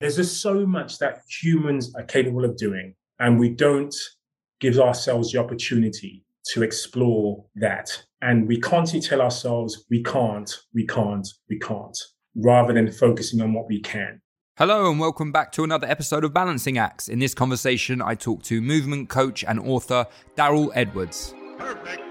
There's just so much that humans are capable of doing, and we don't give ourselves the opportunity to explore that. And we constantly tell ourselves, we can't, we can't, we can't, rather than focusing on what we can. Hello, and welcome back to another episode of Balancing Acts. In this conversation, I talk to movement coach and author Darryl Edwards. Perfect.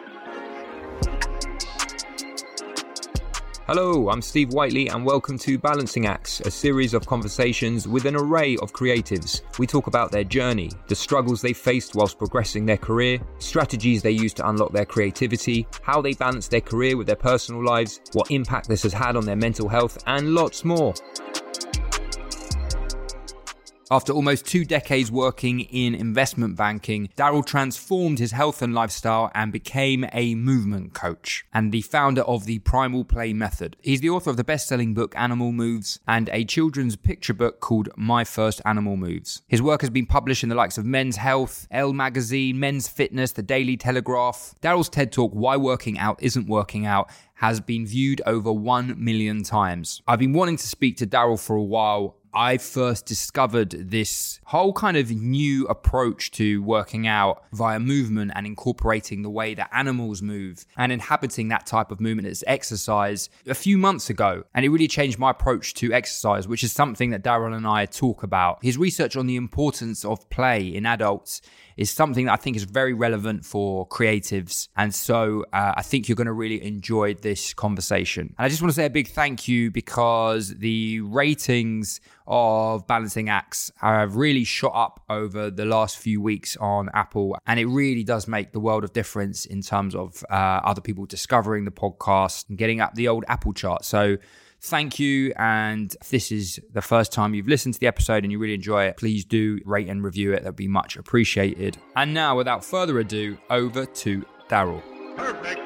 Hello, I'm Steve Whiteley, and welcome to Balancing Acts, a series of conversations with an array of creatives. We talk about their journey, the struggles they faced whilst progressing their career, strategies they used to unlock their creativity, how they balance their career with their personal lives, what impact this has had on their mental health, and lots more. After almost two decades working in investment banking, Darryl transformed his health and lifestyle and became a movement coach and the founder of the Primal Play Method. He's the author of the best selling book Animal Moves and a children's picture book called My First Animal Moves. His work has been published in the likes of Men's Health, Elle Magazine, Men's Fitness, The Daily Telegraph. Darryl's TED Talk, Why Working Out Isn't Working Out, has been viewed over 1 million times. I've been wanting to speak to Darryl for a while I first discovered this whole kind of new approach to working out via movement and incorporating the way that animals move and inhabiting that type of movement as exercise a few months ago. And it really changed my approach to exercise, which is something that Darryl and I talk about. His research on the importance of play in adults is something that I think is very relevant for creatives. And so uh, I think you're going to really enjoy this conversation. And I just want to say a big thank you because the ratings of Balancing Acts have really shot up over the last few weeks on Apple. And it really does make the world of difference in terms of uh, other people discovering the podcast and getting up the old Apple chart. So thank you. And if this is the first time you've listened to the episode and you really enjoy it, please do rate and review it. That'd be much appreciated. And now, without further ado, over to Darryl. Perfect.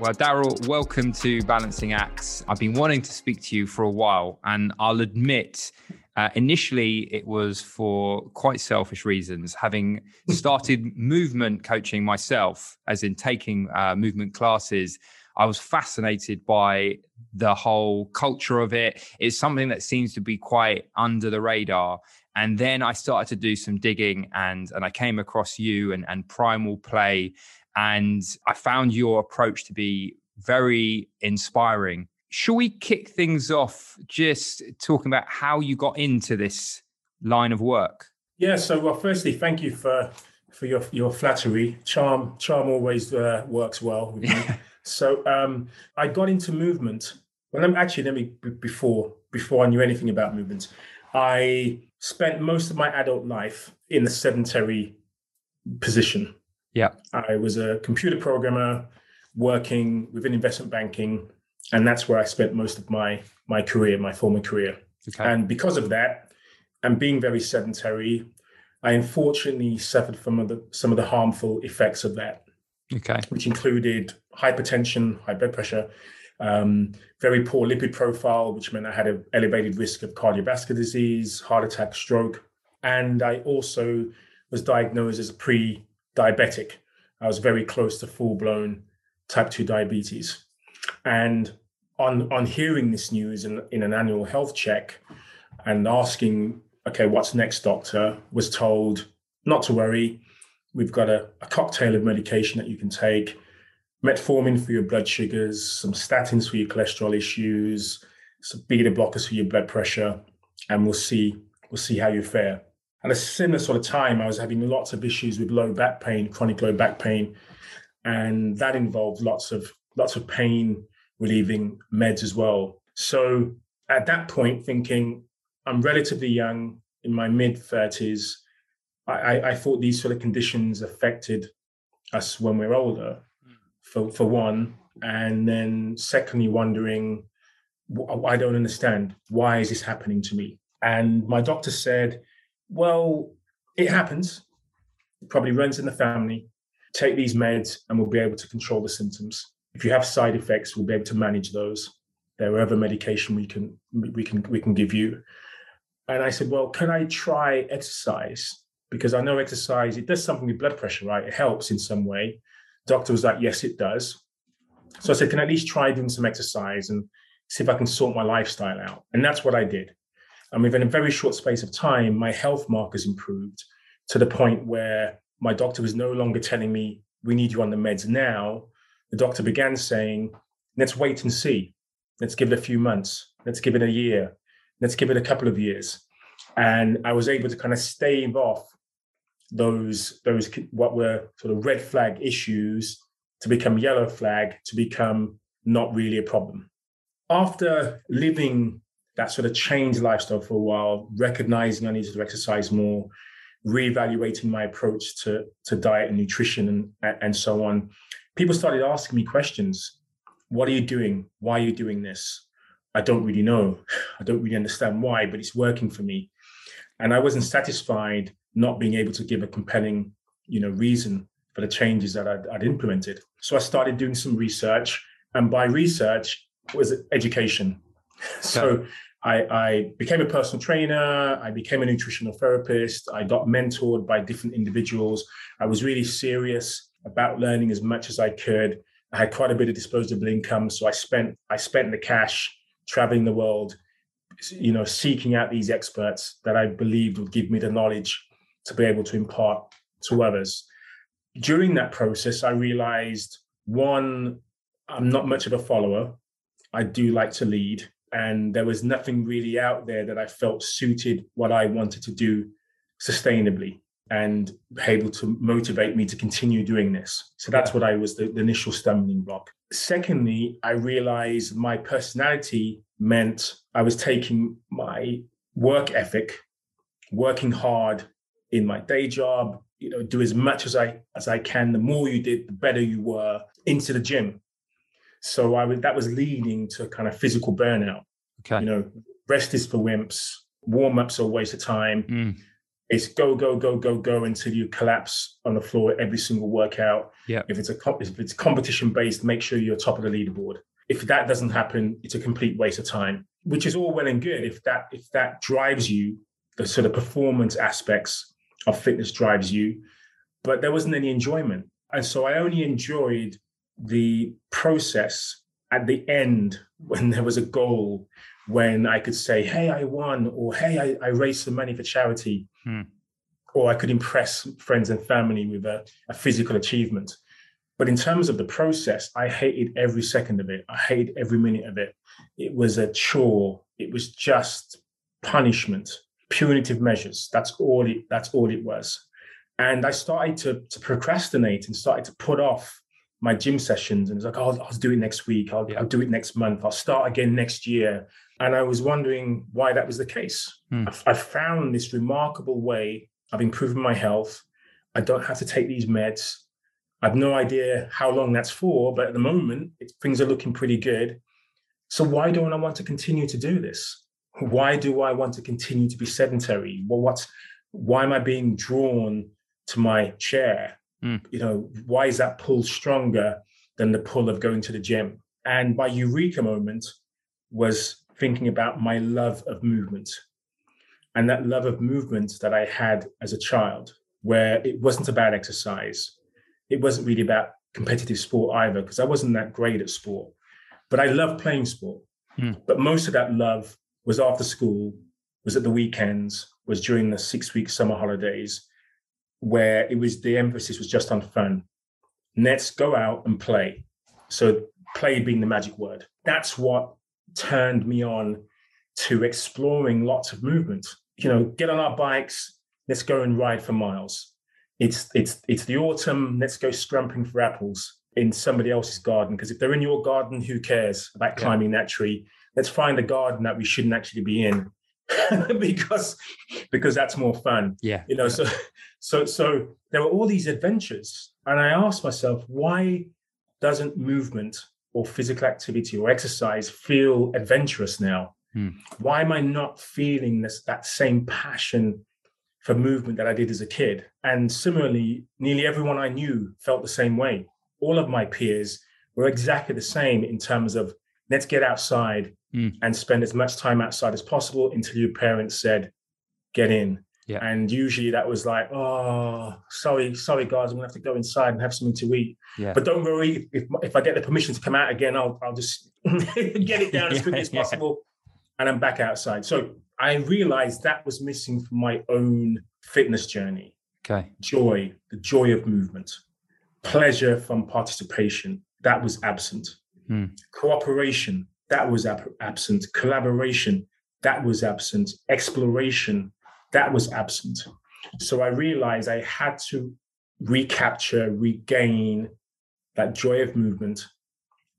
Well, Darryl, welcome to Balancing Acts. I've been wanting to speak to you for a while, and I'll admit, uh, initially it was for quite selfish reasons. Having started movement coaching myself, as in taking uh, movement classes, I was fascinated by the whole culture of it. It's something that seems to be quite under the radar. And then I started to do some digging and and I came across you and, and primal play and I found your approach to be very inspiring. Shall we kick things off just talking about how you got into this line of work? Yeah. So, well, firstly, thank you for for your your flattery. Charm charm always uh, works well so, um, I got into movement. Well, me, actually let me before before I knew anything about movement. I spent most of my adult life in a sedentary position. Yeah. I was a computer programmer working within investment banking, and that's where I spent most of my my career, my former career. Okay. And because of that, and being very sedentary, I unfortunately suffered from the, some of the harmful effects of that. Okay. Which included hypertension, high blood pressure, um, very poor lipid profile, which meant I had an elevated risk of cardiovascular disease, heart attack, stroke. And I also was diagnosed as pre diabetic. I was very close to full blown type 2 diabetes. And on, on hearing this news in, in an annual health check and asking, okay, what's next, doctor, was told not to worry. We've got a, a cocktail of medication that you can take metformin for your blood sugars, some statins for your cholesterol issues, some beta blockers for your blood pressure, and we'll see we'll see how you fare. At a similar sort of time, I was having lots of issues with low back pain, chronic low back pain, and that involved lots of lots of pain relieving meds as well. So at that point, thinking I'm relatively young, in my mid 30s, I, I thought these sort of conditions affected us when we're older hmm. for, for one. And then secondly, wondering, I don't understand. Why is this happening to me? And my doctor said, well, it happens. It probably runs in the family. Take these meds and we'll be able to control the symptoms. If you have side effects, we'll be able to manage those. There are other medication we can we can we can give you. And I said, well, can I try exercise? Because I know exercise, it does something with blood pressure, right? It helps in some way. Doctor was like, yes, it does. So I said, can I at least try doing some exercise and see if I can sort my lifestyle out? And that's what I did. And within a very short space of time, my health markers improved to the point where my doctor was no longer telling me, we need you on the meds now. The doctor began saying, let's wait and see. Let's give it a few months. Let's give it a year. Let's give it a couple of years. And I was able to kind of stave off those those what were sort of red flag issues to become yellow flag to become not really a problem. After living that sort of changed lifestyle for a while, recognizing I needed to exercise more, reevaluating my approach to, to diet and nutrition and, and so on, people started asking me questions. What are you doing? Why are you doing this? I don't really know. I don't really understand why, but it's working for me. And I wasn't satisfied not being able to give a compelling, you know, reason for the changes that I'd, I'd implemented. So I started doing some research, and by research was education. So I, I, became a personal trainer. I became a nutritional therapist. I got mentored by different individuals. I was really serious about learning as much as I could. I had quite a bit of disposable income, so I spent I spent the cash traveling the world, you know, seeking out these experts that I believed would give me the knowledge to be able to impart to others. During that process, I realized one, I'm not much of a follower. I do like to lead. And there was nothing really out there that I felt suited what I wanted to do sustainably and able to motivate me to continue doing this. So that's what I was the, the initial stumbling block. Secondly, I realized my personality meant I was taking my work ethic, working hard, in my day job, you know, do as much as I as I can. The more you did, the better you were into the gym. So I was that was leading to kind of physical burnout. Okay. You know, rest is for wimps, warm ups are a waste of time. Mm. It's go, go, go, go, go until you collapse on the floor every single workout. Yeah. If it's a if it's competition based, make sure you're top of the leaderboard. If that doesn't happen, it's a complete waste of time. Which is all well and good if that if that drives you, the sort of performance aspects of fitness drives you, but there wasn't any enjoyment. And so I only enjoyed the process at the end when there was a goal, when I could say, hey, I won, or hey, I, I raised some money for charity, hmm. or I could impress friends and family with a, a physical achievement. But in terms of the process, I hated every second of it. I hated every minute of it. It was a chore. It was just punishment punitive measures. That's all it, that's all it was. And I started to, to procrastinate and started to put off my gym sessions. And it's like, oh, I'll, I'll do it next week. I'll, yeah. I'll, do it next month. I'll start again next year. And I was wondering why that was the case. Hmm. I, I found this remarkable way of improving my health. I don't have to take these meds. I've no idea how long that's for, but at the moment, it, things are looking pretty good. So why don't I want to continue to do this? why do I want to continue to be sedentary? Well, what's why am I being drawn to my chair? Mm. You know, why is that pull stronger than the pull of going to the gym? And my eureka moment was thinking about my love of movement and that love of movement that I had as a child, where it wasn't about exercise. It wasn't really about competitive sport either, because I wasn't that great at sport. But I loved playing sport. Hmm. But most of that love was after school, was at the weekends, was during the six week summer holidays, where it was the emphasis was just on fun. Let's go out and play. So play being the magic word. That's what turned me on to exploring lots of movement. You know, get on our bikes, let's go and ride for miles. It's it's it's the autumn, let's go scrumping for apples in somebody else's garden. Because if they're in your garden, who cares about Yeah. climbing that tree? Let's find a garden that we shouldn't actually be in. because because that's more fun Yeah. you know so so so there were all these adventures and i asked myself why doesn't movement or physical activity or exercise feel adventurous now Hmm. why am i not feeling this that same passion for movement that i did as a kid and similarly nearly everyone i knew felt the same way all of my peers were exactly the same in terms of let's get outside Hmm. and spend as much time outside as possible until your parents said get in Yeah. and usually that was like, oh, sorry, sorry, guys, I'm gonna have to go inside and have something to eat. Yeah. But don't worry, if if I get the permission to come out again, I'll I'll just get it down as quickly as possible, and I'm back outside. So I realized that was missing from my own fitness journey. Okay. Joy, the joy of movement, pleasure from participation, that was absent. Hmm. Cooperation, that was ab- absent. Collaboration, that was absent. Exploration, that was absent. So I realized I had to recapture, regain that joy of movement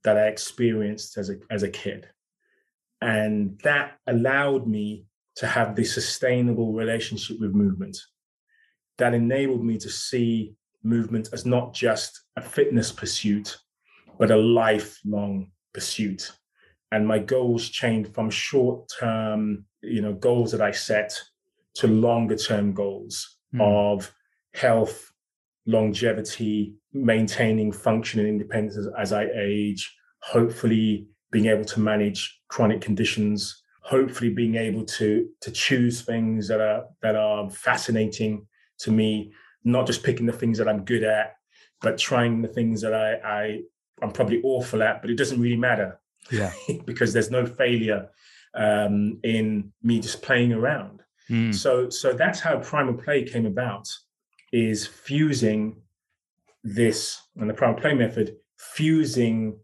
that I experienced as a, as a kid. And that allowed me to have the sustainable relationship with movement that enabled me to see movement as not just a fitness pursuit, but a lifelong pursuit. And my goals changed from short term, you know, goals that I set to longer term goals Hmm. of health, longevity, maintaining function and independence as, as I age, hopefully being able to manage chronic conditions, hopefully being able to to choose things that are that are fascinating to me, not just picking the things that I'm good at, but trying the things that I, I I'm probably awful at, but it doesn't really matter Yeah. because there's no failure um, in me just playing around. Mm. So so that's how primal play came about, is fusing this and the primal play method, fusing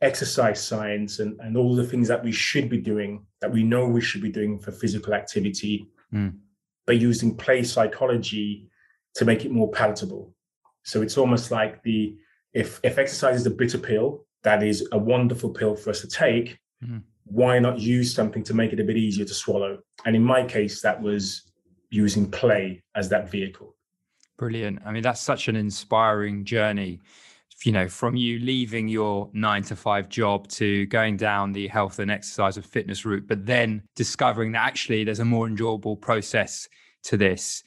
exercise science and, and all the things that we should be doing, that we know we should be doing for physical activity, Mm. but using play psychology to make it more palatable. So it's almost like the if if exercise is a bitter pill, that is a wonderful pill for us to take. Mhm. Why not use something to make it a bit easier to swallow? And in my case, that was using play as that vehicle. Brilliant. I mean, that's such an inspiring journey. You know, from you leaving your nine to five job to going down the health and exercise and fitness route, but then discovering that actually there's a more enjoyable process to this.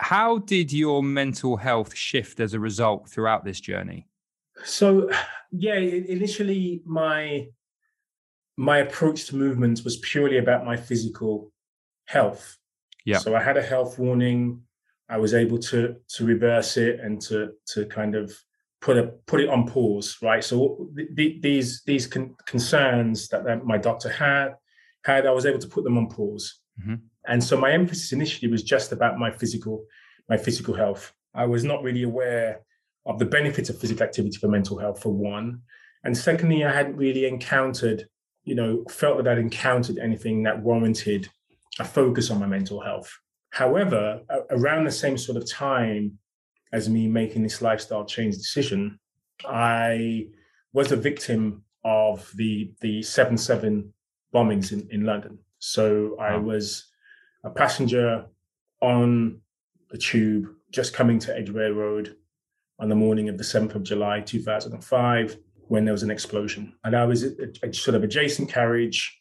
How did your mental health shift as a result throughout this journey? So, yeah, initially my my approach to movement was purely about my physical health. Yeah. So I had a health warning. I was able to to reverse it and to to kind of put a put it on pause, right? So th- th- these these con- concerns that, that my doctor had had, I was able to put them on pause. Mhm. And so my emphasis initially was just about my physical my physical health. I was not really aware of the benefits of physical activity for mental health, for one. And secondly, I hadn't really encountered, you know, felt that I'd encountered anything that warranted a focus on my mental health. However, around the same sort of time as me making this lifestyle change decision, I was a victim of the the seven seven bombings in, in London. So I Wow. was a passenger on the tube just coming to Edgware Road on the morning of the 7th of July 2005 when there was an explosion. And I was a, a- sort of adjacent carriage,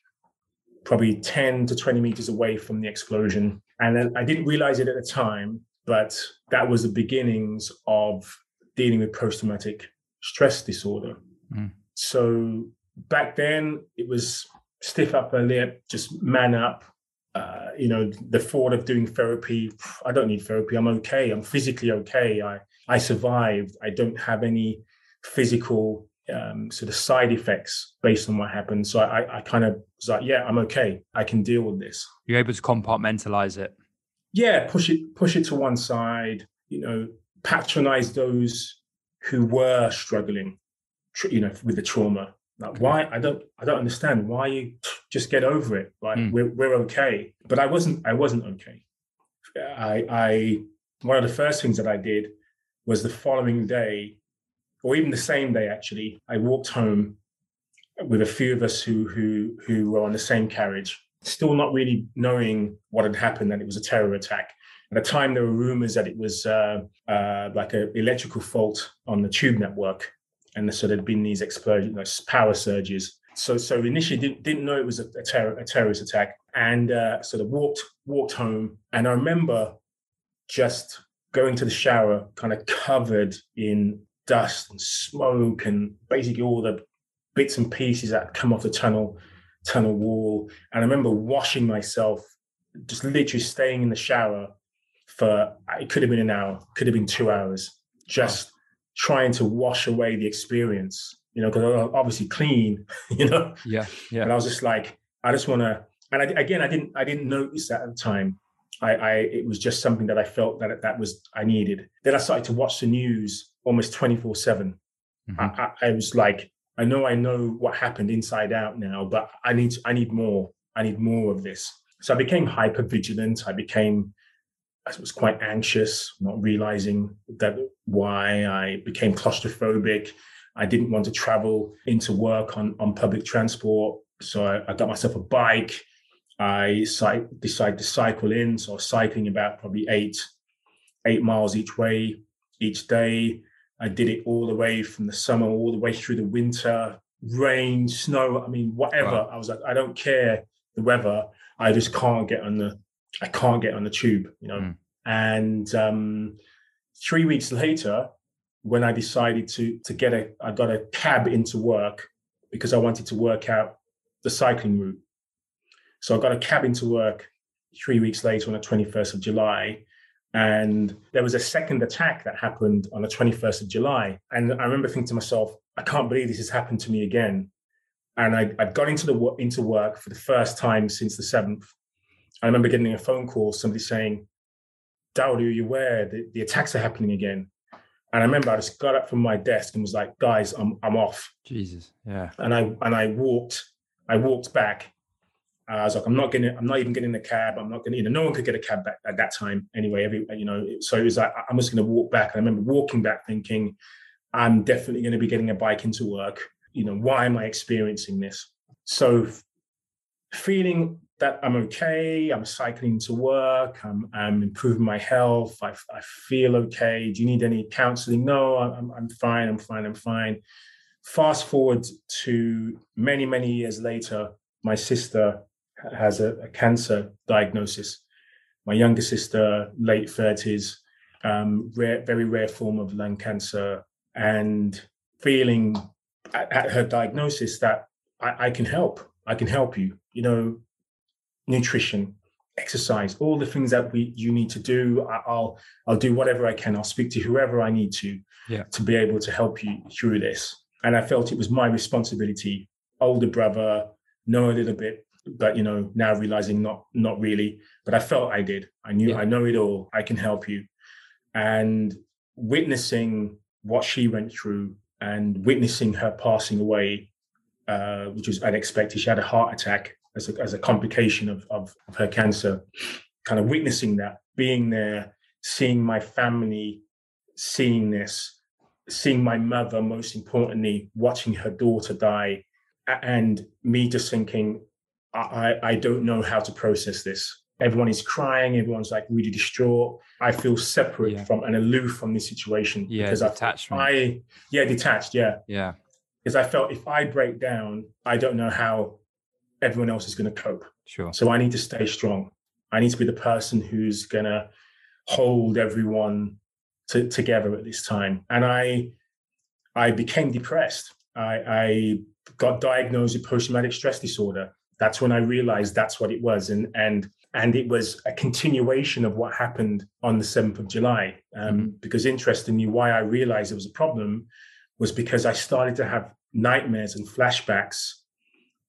probably 10 to 20 meters away from the explosion. And I didn't realize it at the time, but that was the beginnings of dealing with post traumatic stress disorder. Mm. So back then, it was stiff upper lip, just man up. Uh, you know, the thought of doing therapy, I don't need therapy. I'm okay. I'm physically okay. I, I survived. I don't have any physical um, sort of side effects based on what happened. So I, I kind of was like, yeah, I'm okay. I can deal with this. You're able to compartmentalize it. Yeah, push it, push it to one side. You know, patronize those who were struggling, you know, with the trauma. Like, why? I don't, I don't understand. Why you just get over it? Like, mm. we're we're okay. But I wasn't, I wasn't okay. I, I, one of the first things that I did was the following day or even the same day actually, I walked home with a few of us who who who were on the same carriage, still not really knowing what had happened, that it was a terror attack. At the time, there were rumors that it was uh, uh, like an electrical fault on the tube network, and so there'd been these explosions, like power surges. So, so initially didn't, didn't know it was a, a, terror, a terrorist attack, and uh, sort of walked walked home. And I remember just going to the shower, kind of covered in dust and smoke and basically all the bits and pieces that come off the tunnel tunnel wall. And I remember washing myself, just literally staying in the shower for it could have been an hour, could have been two hours, just wow. trying to wash away the experience. You know, because I was obviously clean. You know. Yeah. Yeah. And I was just like, I just want to. And I, again, I didn't. I didn't notice that at the time. I, I, it was just something that I felt that that was I needed. Then I started to watch the news almost 24 7. Mm-hmm. I, I, was like, I know I know what happened inside out now, but I need I need more. I need more of this. So I became hyper vigilant. I became I was quite anxious, not realizing that why I became claustrophobic. I didn't want to travel into work on, on public transport. So I, I got myself a bike. I decided to cycle in. So I was cycling about probably eight, eight miles each way each day. I did it all the way from the summer all the way through the winter, rain, snow. I mean, whatever. Wow. I was like, I don't care the weather. I just can't get on the, I can't get on the tube, you know. Mm. And um, three weeks later, when I decided to to get a, I got a cab into work because I wanted to work out the cycling route. So I got a cab into work three weeks later on the 21st of July. And there was a second attack that happened on the 21st of July. And I remember thinking to myself, I can't believe this has happened to me again. And I, I got into the into work for the first time since the 7th. I remember getting a phone call, somebody saying, Dowd, are you aware the, the attacks are happening again? And I remember I just got up from my desk and was like, guys, I'm I'm off. Jesus. Yeah. And I and I walked, I walked back Uh, I was like, I'm not getting, I'm not even getting a cab. I'm not to, you know, no one could get a cab back at that time anyway. Every, you know, so it was like, I'm just to walk back. And I remember walking back thinking, I'm definitely to be getting a bike into work. You know, why am I experiencing this? So feeling that I'm okay, I'm cycling to work, I'm, I'm improving my health, I, I feel okay. Do you need any counseling? No, I'm, I'm fine, I'm fine, I'm fine. Fast forward to many, many years later, my sister has a, a cancer diagnosis. My younger sister, late 30s, um, rare, very rare form of lung cancer, and feeling at, at her diagnosis that I, I, can help. I can help you. You know, nutrition, exercise, all the things that we you need to do. I, will I'll do whatever I can. I'll speak to whoever I need to yeah. to be able to help you through this. And I felt it was my responsibility. Older brother, know a little bit but you know now realizing not not really but i felt i did. I knew yeah. i know it all. I can help you. And witnessing what she went through and witnessing her passing away uh, which was unexpected she had a heart attack as a, as a complication of, of, of her cancer. Kind of witnessing that being there seeing my family seeing this seeing my mother most importantly watching her daughter die and me just thinking I, I don't know how to process this. Everyone is crying. Everyone's like really distraught. I feel separate yeah. from and aloof from this situation. Yeah, because detachment. I, I, yeah, detached. Yeah, yeah. Because I felt if I break down, I don't know how everyone else is going to cope. Sure. So I need to stay strong. I need to be the person who's gonna hold everyone to, together at this time. And I I became depressed. I, I got diagnosed with post-traumatic stress disorder. That's when I realized that's what it was. And and and it was a continuation of what happened on the 7th of July. Um, mm-hmm. Because interestingly, why I realized it was a problem was because I started to have nightmares and flashbacks,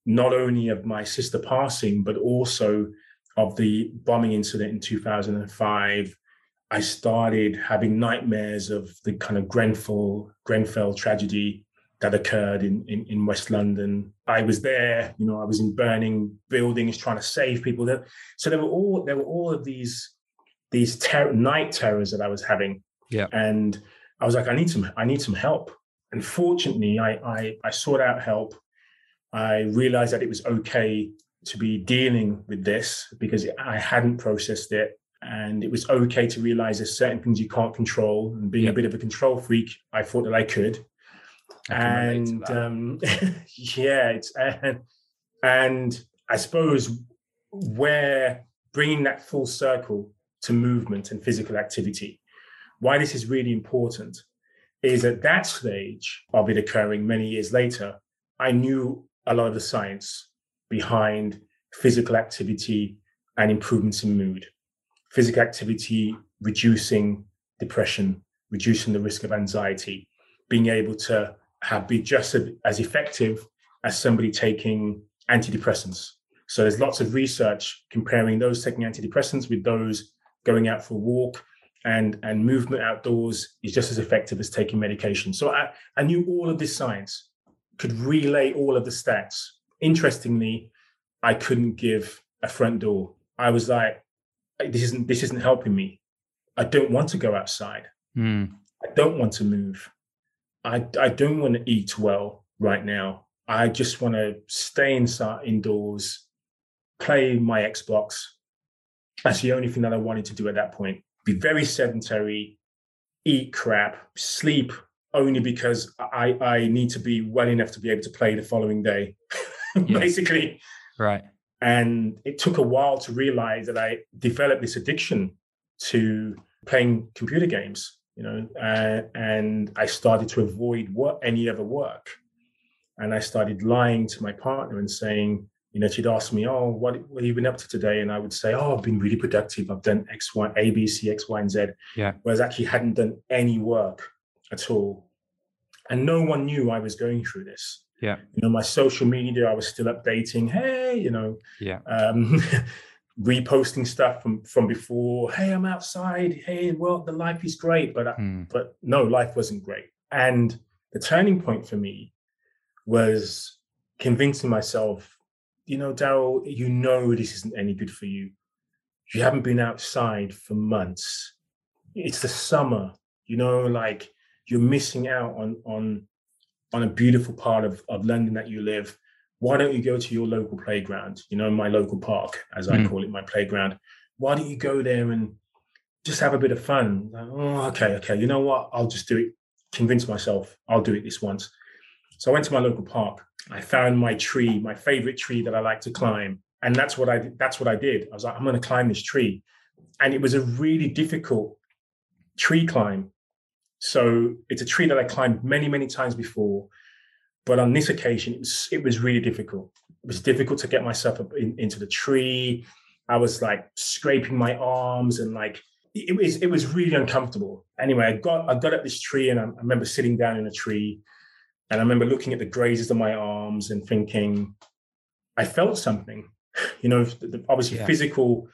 not only of my sister passing, but also of the bombing incident in 2005. I started having nightmares of the kind of Grenfell, Grenfell tragedy that occurred in, in, in, West London. I was there, you know, I was in burning buildings trying to save people. So there were all there were all of these these ter- night terrors that I was having. Yeah. And I was like, I need some, I need some help. And fortunately, I I, I sought out help. I realized that it was okay to be dealing with this because I hadn't processed it. And it was okay to realize there's certain things you can't control. And being a bit of a control freak, I thought that I could and um, yeah, it's and, and I suppose where bringing that full circle to movement and physical activity, why this is really important is at that stage of it occurring many years later, I knew a lot of the science behind physical activity and improvements in mood. Physical activity reducing depression, reducing the risk of anxiety, being able to have been just as effective as somebody taking antidepressants. So there's lots of research comparing those taking antidepressants with those going out for a walk and, and movement outdoors is just as effective as taking medication. So I, I knew all of this science, could relay all of the stats. Interestingly, I couldn't give a front door. I was like, this isn't this isn't helping me. I don't want to go outside. Mm. I don't want to move. I, I don't want to eat well right now. I just want to stay inside indoors, play my Xbox. That's the only thing that I wanted to do at that point. Be very sedentary, eat crap, sleep only because I, I need to be well enough to be able to play the following day, basically. Right. And it took a while to realize that I developed this addiction to playing computer games you know, uh, and I started to avoid what any other work. And I started lying to my partner and saying, you know, she'd ask me, oh, what, what have you been up to today? And I would say, oh, I've been really productive. I've done X, Y, A, B, C, X, Y, and Z. Yeah. Whereas I actually hadn't done any work at all. And no one knew I was going through this. Yeah. You know, my social media, I was still updating, hey, you know, yeah. Um, reposting stuff from from before. Hey, I'm outside. Hey, well, the life is great, but mm. but no, life wasn't great. And the turning point for me was convincing myself, you know, Darryl, you know this isn't any good for you. You haven't been outside for months. It's the summer, you know, like you're missing out on on on a beautiful part of, of London that you live why don't you go to your local playground, you know, my local park, as I mm. call it, my playground? Why don't you go there and just have a bit of fun? Like, oh, okay, okay. You know what? I'll just do it. Convince myself I'll do it this once. So I went to my local park. I found my tree, my favorite tree that I like to climb. And that's what I that's what I did. I was like, I'm gonna climb this tree. And it was a really difficult tree climb. So it's a tree that I climbed many, many times before. But on this occasion, it was it was really difficult. It was difficult to get myself up in, into the tree. I was like scraping my arms and like it was it was really uncomfortable. Anyway, I got I got up this tree and I, I remember sitting down in a tree, and I remember looking at the grazes on my arms and thinking, I felt something. You know, the, obviously yeah. physical,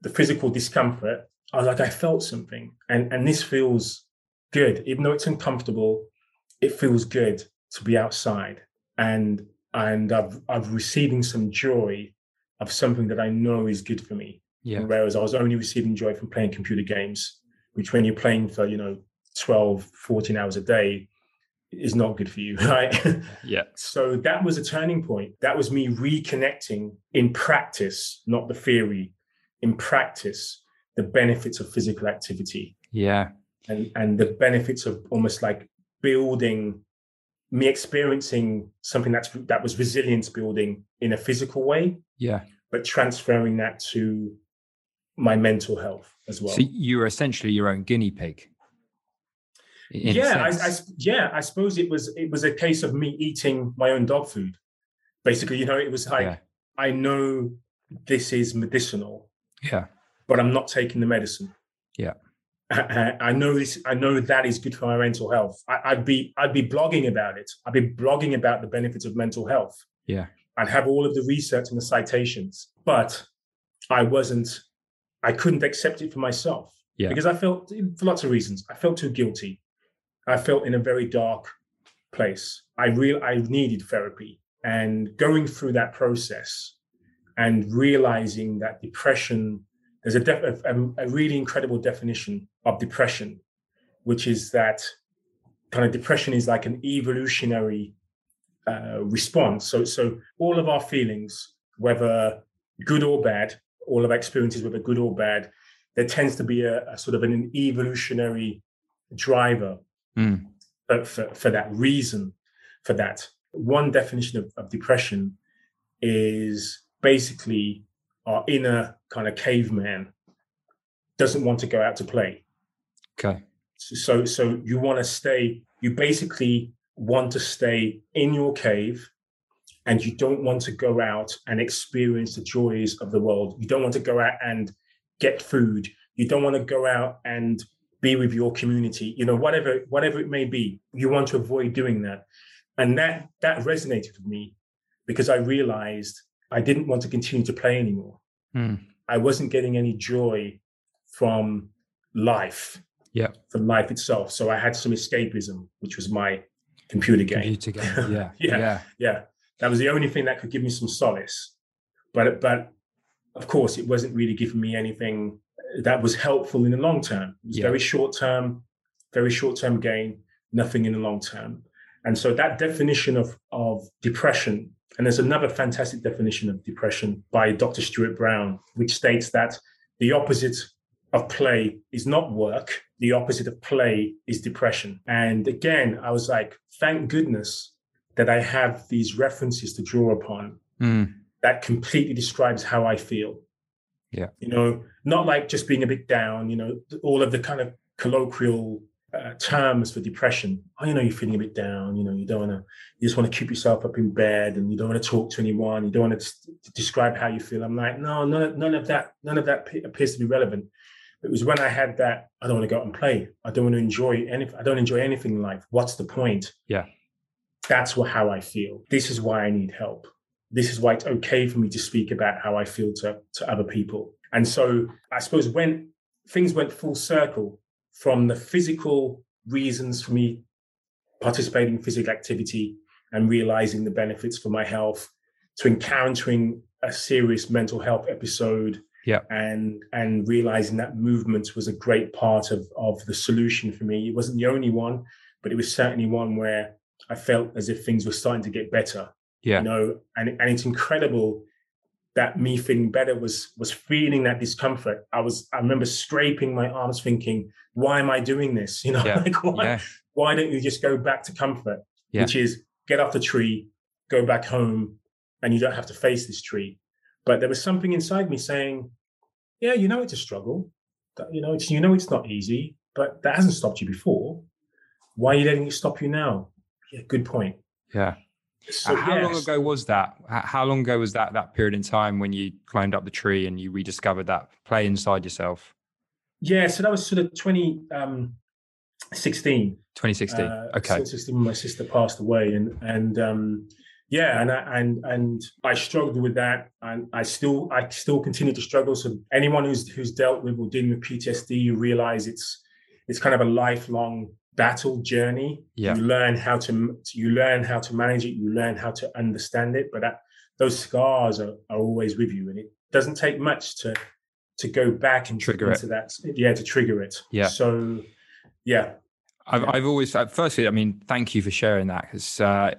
the physical discomfort. I was like, I felt something, and and this feels good, even though it's uncomfortable. It feels good to be outside and and I've I've receiving some joy of something that I know is good for me. Yeah. Whereas I was only receiving joy from playing computer games, which when you're playing for, you know, 12, 14 hours a day is not good for you, right? Yeah. so that was a turning point. That was me reconnecting in practice, not the theory, in practice, the benefits of physical activity. Yeah. And and the benefits of almost like building me experiencing something that's that was resilience building in a physical way yeah but transferring that to my mental health as well. So you were essentially your own guinea pig. Yeah, I, I, yeah. I suppose it was it was a case of me eating my own dog food. Basically, you know, it was like yeah. I know this is medicinal. Yeah. But I'm not taking the medicine. Yeah. I, I, know this. I know that is good for my mental health. I, would be I'd be blogging about it. I'd be blogging about the benefits of mental health. Yeah. I'd have all of the research and the citations, but I wasn't. I couldn't accept it for myself. Yeah. Because I felt for lots of reasons. I felt too guilty. I felt in a very dark place. I real I needed therapy, and going through that process and realizing that depression there's a, def- a, a, really incredible definition of depression, which is that kind of depression is like an evolutionary uh, response. So, so all of our feelings, whether good or bad, all of our experiences, whether good or bad, there tends to be a, a sort of an evolutionary driver mm. for, for, for, that reason. For that, one definition of, of depression is basically our inner kind of caveman doesn't want to go out to play. Okay. So so you want to stay, you basically want to stay in your cave and you don't want to go out and experience the joys of the world. You don't want to go out and get food. You don't want to go out and be with your community, you know, whatever, whatever it may be. You want to avoid doing that. And that that resonated with me because I realized I didn't want to continue to play anymore. Mm. I wasn't getting any joy from life. Yeah. From life itself. So I had some escapism, which was my computer game. Computer game. Yeah. yeah. Yeah. Yeah. That was the only thing that could give me some solace. But but of course it wasn't really giving me anything that was helpful in the long term. It was yeah. very short term, very short term gain, nothing in the long term. And so that definition of of depression and there's another fantastic definition of depression by Dr. Stuart Brown, which states that the opposite of play is not work. The opposite of play is depression. And again, I was like, thank goodness that I have these references to draw upon mm. that completely describes how I feel. Yeah. You know, not like just being a bit down, you know, all of the kind of colloquial uh, terms for depression. Oh, you know, you're feeling a bit down. You know, you don't want to. You just want to keep yourself up in bed, and you don't want to talk to anyone. You don't want to, describe how you feel. I'm like, no, none, none of that. None of that appears to be relevant. It was when I had that. I don't want to go out and play. I don't want to enjoy anything. I don't enjoy anything in life. What's the point? Yeah, that's what how I feel. This is why I need help. This is why it's okay for me to speak about how I feel to to other people. And so I suppose when things went full circle from the physical reasons for me participating in physical activity and realizing the benefits for my health to encountering a serious mental health episode yeah. and and realizing that movement was a great part of of the solution for me. It wasn't the only one but it was certainly one where i felt as if things were starting to get better yeah. you know? And and it's incredible that me feeling better was was feeling that discomfort. I was I remember scraping my arms, thinking, "Why am I doing this? You know, yeah. like why yeah. why don't you just go back to comfort, yeah. which is get off the tree, go back home, and you don't have to face this tree." But there was something inside me saying, "Yeah, you know it's a struggle. You know it's you know it's not easy, but that hasn't stopped you before. Why are you letting it stop you now?" Yeah, good point. Yeah. So, uh, how yes. long ago was that? How long ago was that that period in time when you climbed up the tree and you rediscovered that play inside yourself? Yeah, so that was sort of 2016. Um, 2016. Uh, okay. 2016 when my sister passed away, and and um, yeah, and I, and and I struggled with that, and I still I still continue to struggle. So anyone who's who's dealt with or dealing with PTSD, you realize it's it's kind of a lifelong battle journey. Yeah. You learn how to you learn how to manage it. You learn how to understand it. But that, those scars are, are always with you, and it doesn't take much to to go back and trigger into it. that. Yeah, to trigger it. Yeah. So, yeah. I've yeah. I've always firstly, I mean, thank you for sharing that because uh,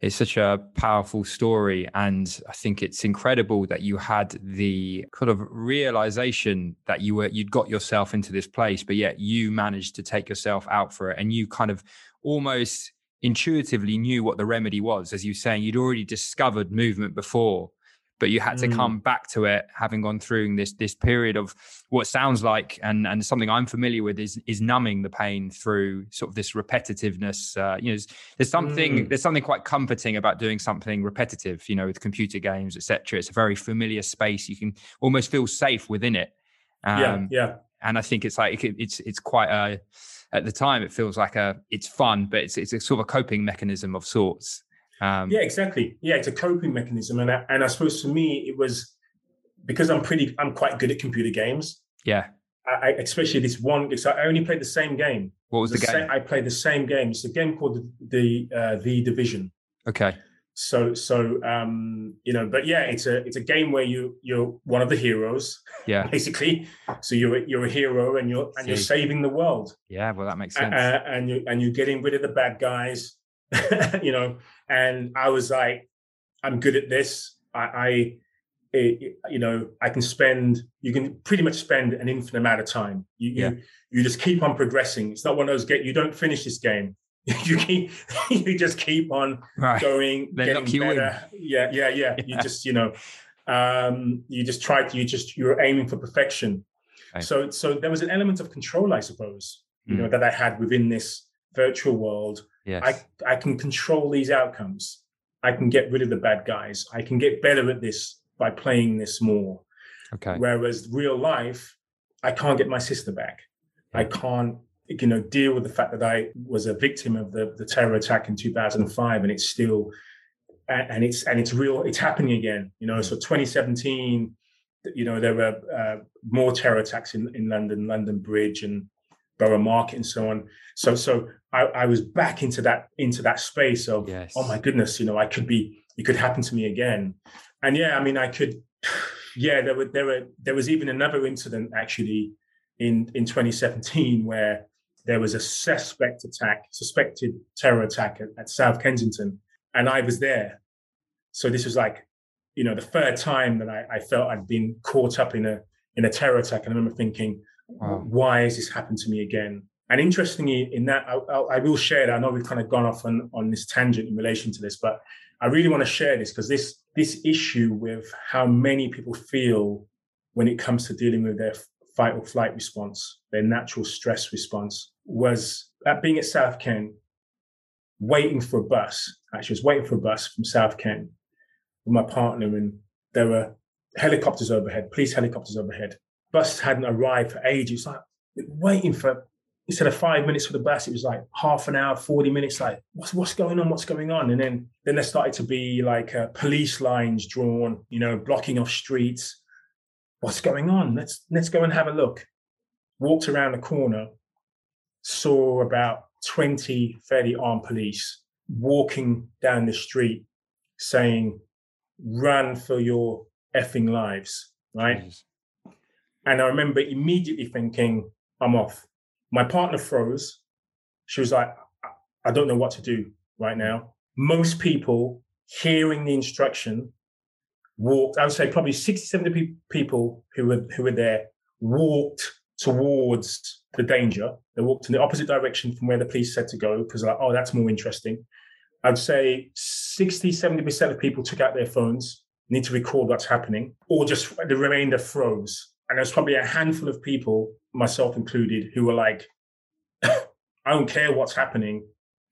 it's such a powerful story and i think it's incredible that you had the kind of realization that you were you'd got yourself into this place but yet you managed to take yourself out for it and you kind of almost intuitively knew what the remedy was as you were saying you'd already discovered movement before but you had to Mm. come back to it having gone through this this period of what sounds like and and something I'm familiar with is is numbing the pain through sort of this repetitiveness. Uh, you know, there's, there's something Mm. there's something quite comforting about doing something repetitive. You know, with computer games, etc. It's a very familiar space. You can almost feel safe within it. yeah, Um, yeah. and I think it's like it, it's it's quite a at the time it feels like a it's fun, but it's it's a sort of a coping mechanism of sorts. Um, Yeah, exactly. Yeah, it's a coping mechanism, and I, and I suppose for me it was because I'm pretty, I'm quite good at computer games. yeah. I, especially this one, because I only played the same game. What was the, sa- game? I played the same game. It's a game called the the, uh, the Division. okay. So so um, you know, but yeah, it's a it's a game where you you're one of the heroes Yeah. basically. So you're a- you're a hero and you're and you're saving the world. Yeah. Well, that makes uh, sense. and you and you're getting rid of the bad guys, you know. And I was like, I'm good at this. I, I it, you know, I can spend. You can pretty much spend an infinite amount of time. You Yeah. you, you just keep on progressing. It's not one of those get. You don't finish this game. you keep. You just keep on right. going, They getting knock you in. better. Yeah, yeah, yeah. You just, you know, um, you just try to, you just, you're aiming for perfection. Okay. So, so there was an element of control, I suppose, you know, Mm. that I had within this virtual world. Yes. I, I can control these outcomes. I can get rid of the bad guys. I can get better at this by playing this more. okay. Whereas real life, I can't get my sister back. I can't, you know, deal with the fact that I was a victim of the, the terror attack in 2005, and it's still, and and it's and it's real. It's happening again. You know, so 2017, you know, there were uh, more terror attacks in in London, London Bridge and Borough Market, and so on. So so I, I was back into that into that space of Yes. oh my goodness, you know, I could be, it could happen to me again. And yeah, I mean, I could, yeah, there were, there were, there was even another incident actually in, in 2017 where there was a suspect attack, suspected terror attack at, at South Kensington, and I was there. So this was like, you know, the third time that I, I felt I'd been caught up in a, in a terror attack. And I remember thinking, Wow. why has this happened to me again? And interestingly, in that, I, I, I will share that. I know we've kind of gone off on, on this tangent in relation to this, but I really want to share this because this this issue with how many people feel when it comes to dealing with their fight or flight response, their natural stress response, was at being at South Ken, waiting for a bus. Actually, I was waiting for a bus from South Ken with my partner, and there were helicopters overhead, police helicopters overhead. Bus hadn't arrived for ages. Like waiting for instead of five minutes for the bus, it was like half an hour, forty minutes. Like what's what's going on? What's going on? And then then there started to be like uh, police lines drawn, you know, blocking off streets. What's going on? Let's let's go and have a look. Walked around the corner, saw about 20 fairly armed police walking down the street saying, run for your effing lives, right? And I remember immediately thinking, I'm off. My partner froze. She was like, "I- don't know what to do right now. Most people hearing the instruction walked, I would say probably 60, 70 pe- people who were, who were there walked towards the danger. They walked in the opposite direction from where the police said to go because like, oh, that's more interesting. I'd say 60, 70% of people took out their phones, need to record what's happening, or just the remainder froze. And there's probably a handful of people, myself included, who were like, I don't care what's happening.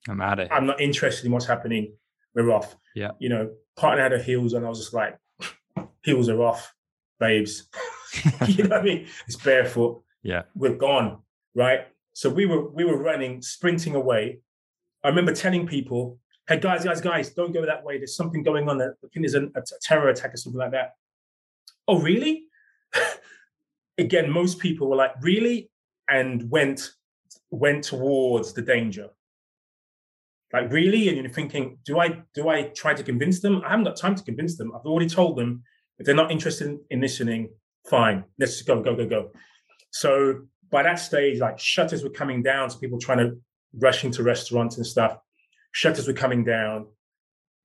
I'm out of I'm not interested in what's happening. We're off. Yeah. You know, partner had her heels and I was just like, heels are off, babes. you know what I mean? It's barefoot. Yeah. We're gone. Right. So we were we were running, sprinting away. I remember telling people, hey guys, guys, guys, don't go that way. There's something going on. I think there's a, a terror attack or something like that. Oh, really? Again, most people were like, really? And went went towards the danger. Like, really? And you're thinking, do I do I try to convince them? I haven't got time to convince them. I've already told them if they're not interested in, in listening, fine. Let's just go, go, go, go. So by that stage, like shutters were coming down, so people trying to rush into restaurants and stuff. Shutters were coming down.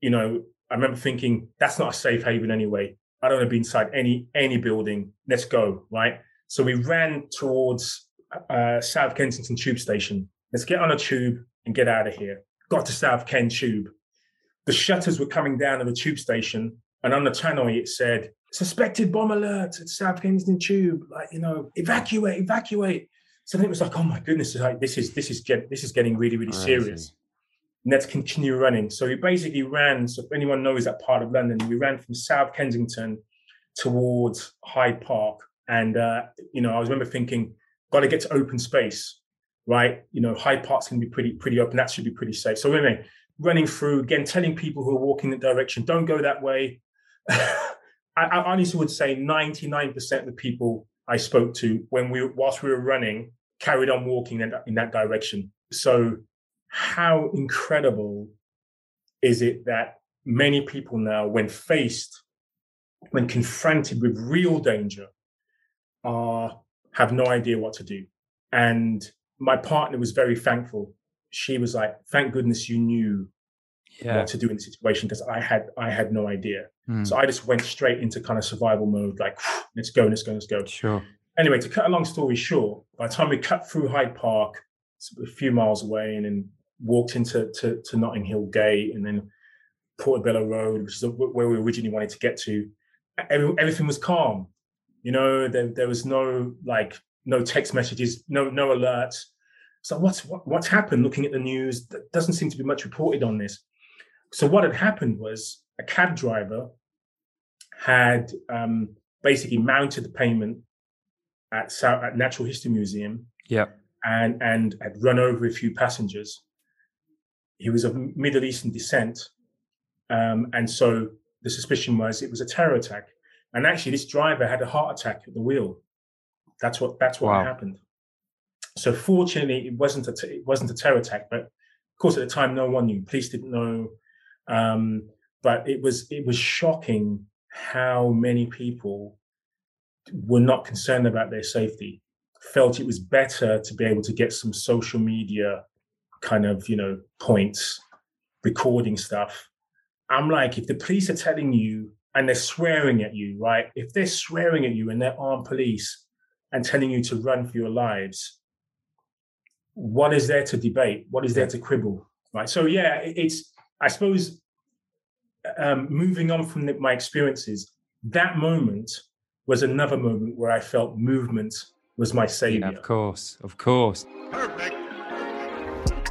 You know, I remember thinking, that's not a safe haven anyway. I don't want to be inside any any building. Let's go, right? So we ran towards uh, South Kensington Tube Station. Let's get on a tube and get out of here. Got to South Ken Tube. The shutters were coming down of the tube station, and on the tannoy it said suspected bomb alert at South Kensington Tube, like you know, evacuate, evacuate. So then it was like, oh my goodness, like this is this is get this is getting really really serious. And let's continue running. So we basically ran. So if anyone knows that part of London, we ran from South Kensington towards Hyde Park, and uh, you know, I remember thinking, got to get to open space, right? You know, Hyde Park's going to be pretty pretty open. That should be pretty safe. So anyway, running through again, telling people who are walking that direction, don't go that way. I, I honestly would say 99% of the people I spoke to when we whilst we were running carried on walking in that, in that direction. So how incredible is it that many people now, when faced, when confronted with real danger, are have no idea what to do. And my partner was very thankful. She was like, "Thank goodness you knew yeah. what to do in the situation because I had I had no idea. Mm. So I just went straight into kind of survival mode, like let's go, let's go, let's go. Sure. Anyway, to cut a long story short, by the time we cut through Hyde Park, a few miles away, and then walked into to, to Notting Hill Gate, and then Portobello Road, which is where we originally wanted to get to, every, everything was calm. You know, there, there was no like no text messages, no no alerts. So what's what, what's happened? Looking at the news, there doesn't seem to be much reported on this. So what had happened was a cab driver had um, basically mounted the payment at, South, at Natural History Museum. Yeah. And and had run over a few passengers. He was of Middle Eastern descent, um, and so the suspicion was it was a terror attack. And actually, this driver had a heart attack at the wheel. That's what that's what wow. happened. So fortunately, it wasn't a t- it wasn't a terror attack, but of course at the time no one knew. Police didn't know. Um, but it was it was shocking how many people were not concerned about their safety, felt it was better to be able to get some social media kind of you know points, recording stuff. I'm like, if the police are telling you and they're swearing at you, right? If they're swearing at you and they're armed police and telling you to run for your lives, what is there to debate? What is there to quibble? Right. So yeah, it's I suppose um, moving on from the, my experiences, that moment was another moment where I felt movement was my savior. Yeah, of course, of course. Perfect.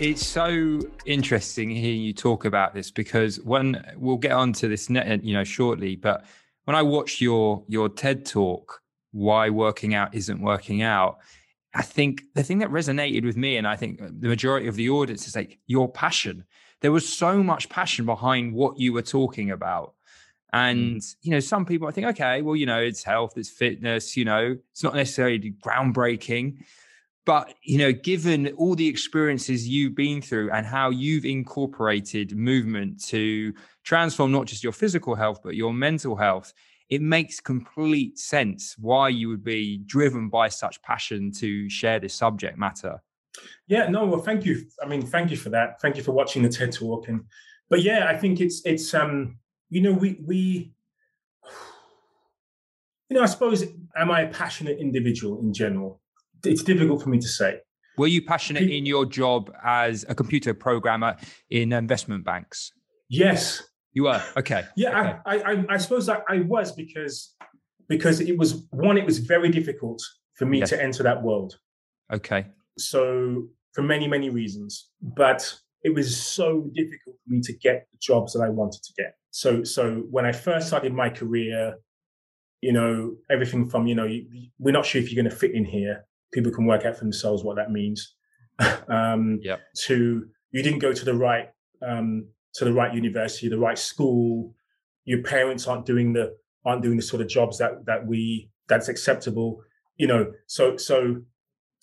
It's so interesting hearing you talk about this because when we'll get onto this, net, you know, shortly. But when I watched your your TED talk, why working out isn't working out, I think the thing that resonated with me, and I think the majority of the audience, is like your passion. There was so much passion behind what you were talking about. And, mm. you know, some people I think, okay, well, you know, it's health, it's fitness, you know, it's not necessarily groundbreaking. But, you know, given all the experiences you've been through and how you've incorporated movement to transform not just your physical health, but your mental health, it makes complete sense why you would be driven by such passion to share this subject matter. Yeah, no, well, thank you. I mean, thank you for that. Thank you for watching the TED Talk. And, but yeah, I think it's, it's, um, you know, we, we, you know, I suppose, am I a passionate individual in general? It's difficult for me to say. Were you passionate in your job as a computer programmer in um, investment banks? Yes. You were okay. Yeah, okay. I, I, I suppose I, I, was because because it was one. It was very difficult for me yes. to enter that world. Okay. So for many many reasons, but it was so difficult for me to get the jobs that I wanted to get. So so when I first started my career, you know everything from you know we're not sure if you're going to fit in here people can work out for themselves what that means. um, yep. To you didn't go to the right um, to the right university, the right school. Your parents aren't doing the aren't doing the sort of jobs that that we that's acceptable. You know, so so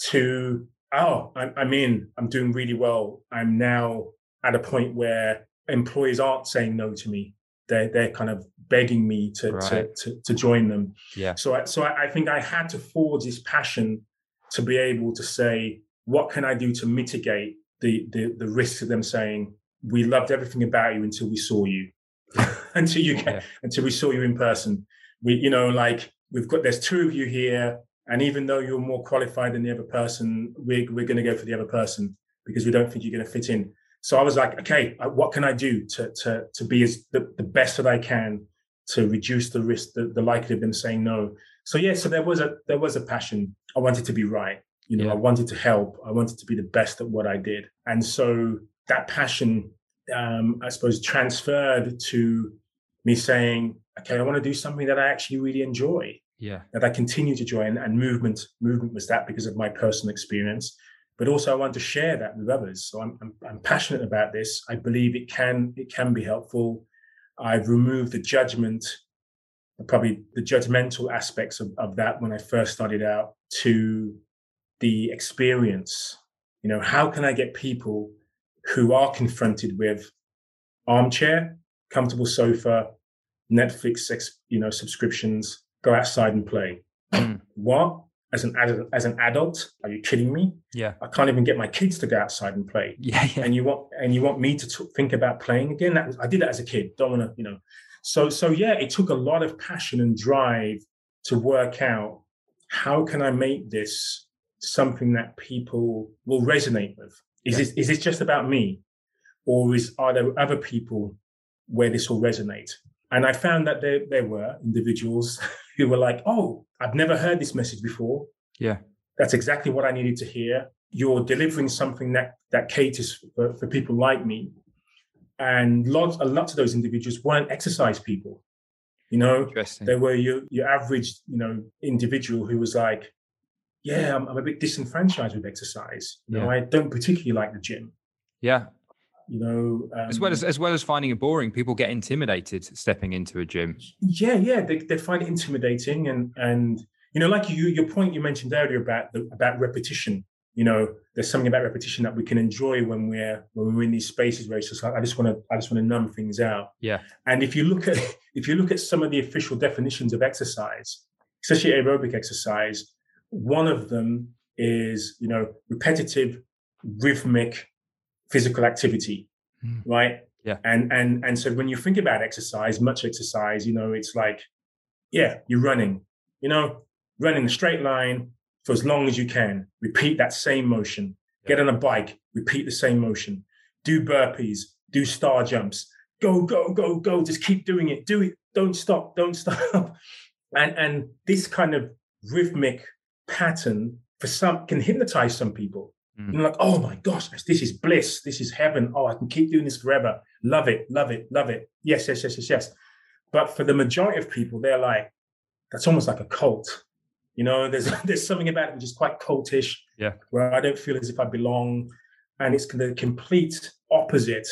to oh, I'm, I'm in. I'm doing really well. I'm now at a point where employees aren't saying no to me. they're they're kind of begging me to Right. to, to to join them. Yeah. So I, so I, I think I had to forge this passion to be able to say, what can I do to mitigate the the, the risks of them saying, we loved everything about you until we saw you, until you Yeah. until we saw you in person. We, you know, like we've got there's two of you here, and even though you're more qualified than the other person, we're we're going to go for the other person because we don't think you're going to fit in. So I was like, okay, what can I do to to to be as the, the best that I can to reduce the risk, the, the likelihood of them saying no. So yeah, so there was a there was a passion. I wanted to be right. You know, Yeah. I wanted to help. I wanted to be the best at what I did. And so that passion, um, I suppose, transferred to me saying, okay, I want to do something that I actually really enjoy Yeah. that I continue to join. And movement, movement was that because of my personal experience. But also, I want to share that with others. So I'm, I'm, I'm passionate about this. I believe it can it can be helpful. I've removed the judgment, probably the judgmental aspects of, of that when I first started out to the experience. You know, how can I get people who are confronted with armchair, comfortable sofa, Netflix, you know, subscriptions, go outside and play. Mm. What? As an adult, as an adult, are you kidding me? Yeah. I can't even get my kids to go outside and play. Yeah. Yeah. And you want and you want me to t- think about playing again? That was, I did that as a kid. Don't want to, you know. So so yeah, it took a lot of passion and drive to work out how can I make this something that people will resonate with. Is Yeah. this is this just about me, or is are there other people where this will resonate? And I found that there there were individuals who were like, "Oh, I've never heard this message before. Yeah. That's exactly what I needed to hear. You're delivering something that that caters for, for people like me." And lots, a lot of those individuals weren't exercise people. You know, they were your your average, you know, individual who was like, "Yeah, I'm, I'm a bit disenfranchised with exercise. You know, I don't particularly like the gym. Yeah. You know, um, As well as as well as finding it boring, people get intimidated stepping into a gym. yeah, yeah, they, they find it intimidating, and and you know, like you your point you mentioned earlier about the, about repetition. You know, there's something about repetition that we can enjoy when we're when we're in these spaces where it's just like I just want to I just want to numb things out. Yeah. And if you look at if you look at some of the official definitions of exercise, especially aerobic exercise, one of them is you know repetitive, rhythmic, physical activity, Hmm. right? Yeah. And and and so when you think about exercise, much exercise, you know, it's like, yeah, you're running, you know, running in a straight line for as long as you can. Repeat that same motion. Get on a bike, repeat the same motion. Do burpees, do star jumps. Go, go, go, go. Just keep doing it. Do it. Don't stop. Don't stop. And and this kind of rhythmic pattern for some can hypnotize some people. Mm. Know, like, oh my gosh, this is bliss. This is heaven. Oh, I can keep doing this forever. Love it, love it, love it. Yes, yes, yes, yes, yes. But for the majority of people, they're like, that's almost like a cult. You know, there's there's something about it which is quite cultish. Yeah. Where I don't feel as if I belong. And it's the complete opposite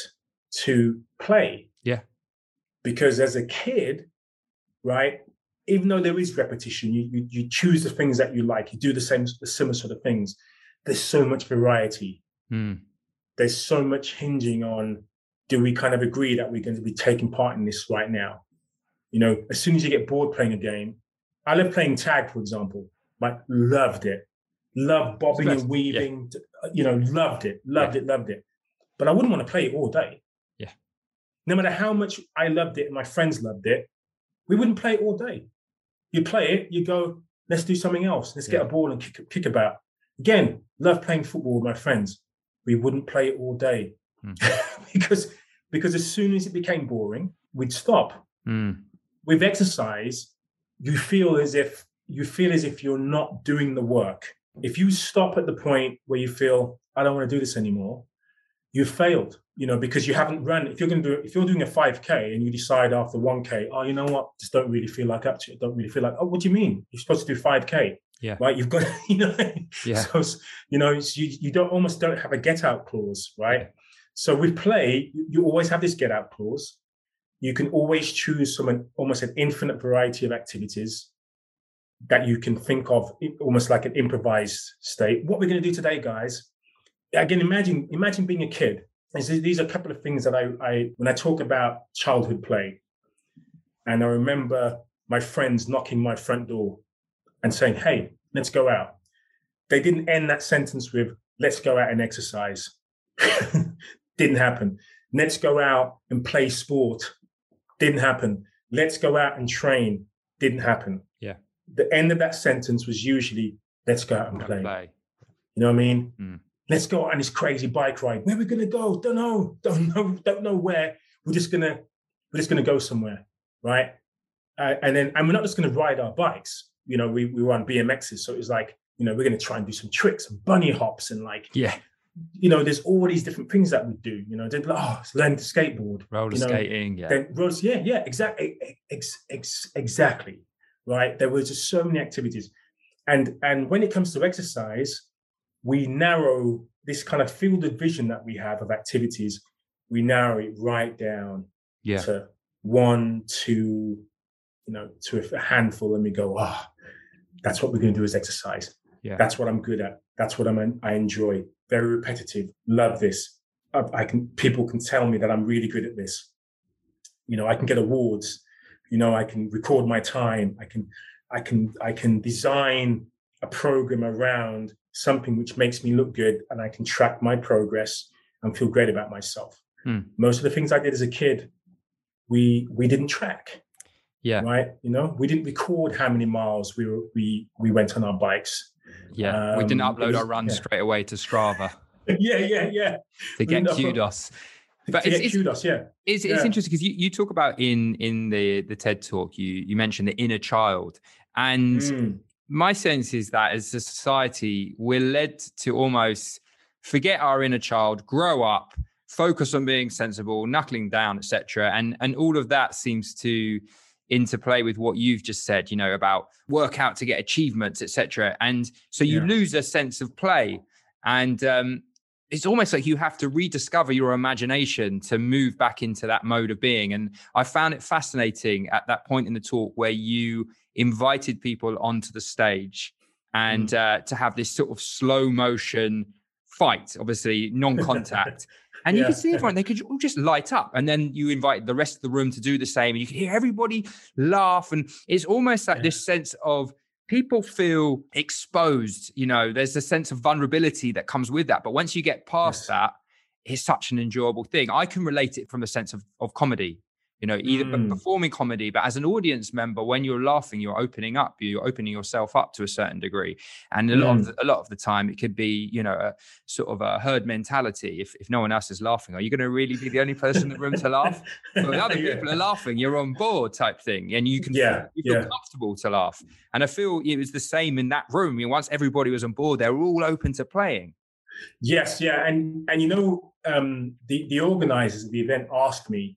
to play. Yeah. Because as a kid, right, even though there is repetition, you, you you choose the things that you like, you do the same the similar sort of things. There's so much variety. Mm. There's so much hinging on do we kind of agree that we're going to be taking part in this right now? You know, as soon as you get bored playing a game, I love playing tag, for example. Like loved it. Loved bobbing and weaving, you know, loved it, loved it, loved it. But I wouldn't want to play it all day. Yeah. No matter how much I loved it and my friends loved it, we wouldn't play it all day. You play it, you go, let's do something else. Let's get a ball and kick, kick about. Again, love playing football with my friends. We wouldn't play it all day Hmm. because because as soon as it became boring, we'd stop. Mm. With exercise, you feel as if you feel as if you're not doing the work. If you stop at the point where you feel I don't want to do this anymore, you've failed. You know because you haven't run. If you're going to do if you're doing a 5k and you decide after 1k, oh, you know what, just don't really feel like up to it. Don't really feel like. Oh, what do you mean? You're supposed to do 5k. Yeah. Right. You've got you know. Yeah. So you know you you don't almost don't have a get out clause, right? So with play, you always have this get out clause. You can always choose from an almost an infinite variety of activities that you can think of, almost like an improvised state. What we're going to do today, guys? Again, imagine imagine being a kid. These are a couple of things that I, I when I talk about childhood play. And I remember my friends knocking my front door and saying, Hey, let's go out. They didn't end that sentence with, Let's go out and exercise. didn't happen. Let's go out and play sport. Didn't happen. Let's go out and train. Didn't happen. Yeah. The end of that sentence was usually, Let's go out and play. play. You know what I mean? Mm. Let's go out on this crazy bike ride. Where are we gonna go? Don't know. Don't know. Don't know where. We're just gonna we're just gonna go somewhere, right? Uh, and then and we're not just gonna ride our bikes. You know, we we were on BMXs, so it was like you know we're gonna try and do some tricks and bunny hops and like Yeah. You know there's all these different things that we do. You know, they'd, oh, learn to skateboard, Roller you know, skating. Yeah. then roads, yeah, yeah, exactly, ex, ex, exactly, right. There were just so many activities, and and when it comes to exercise, we narrow this kind of field of vision that we have of activities. We narrow it right down yeah. to one, two, you know, to a handful, and we go, ah, that's what we're going to do is exercise. Yeah. That's what I'm good at. That's what I'm. I enjoy. Very repetitive. Love this. I, I can. People can tell me that I'm really good at this. You know, I can get awards. You know, I can record my time. I can. I can. I can design a program around something which makes me look good, and I can track my progress and feel great about myself. Hmm. Most of the things I did as a kid, we we didn't track Yeah. right? You know, we didn't record how many miles we were, we we went on our bikes. Yeah. we didn't Um, upload was- our run yeah. straight away to Strava yeah, yeah, yeah. to get kudos. But to it's, get it's, kudos, yeah. it's, it's interesting because you, you talk about in in the the TED talk you you mentioned the inner child and Mm, my sense is that as a society we're led to almost forget our inner child grow up focus on being sensible knuckling down etc and and all of that seems to interplay with what you've just said you know about work out to get achievements etc and so you Yeah. lose a sense of play and um it's almost like you have to rediscover your imagination to move back into that mode of being and i found it fascinating at that point in the talk where you invited people onto the stage and uh, to have this sort of slow motion fight, obviously non-contact. And you Yeah. could see everyone, they could all just light up. And then you invite the rest of the room to do the same. And you can hear everybody laugh. And it's almost like Yeah. this sense of people feel exposed. You know, there's a sense of vulnerability that comes with that. But once you get past Yes. that, it's such an enjoyable thing. I can relate it from the sense of, of comedy you know either Mm. performing comedy but as an audience member when you're laughing you're opening up you're opening yourself up to a certain degree and a lot of Mm. the, a lot of the time it could be you know a sort of a herd mentality if, if no one else is laughing are you going to really be the only person in the room to laugh well, when other Yeah. people are laughing you're on board type thing and you can Yeah, feel, you feel yeah. comfortable to laugh and i feel it was the same in that room you know, once everybody was on board they were all open to playing Yes, yeah, and and you know, um, the the organizers of the event asked me,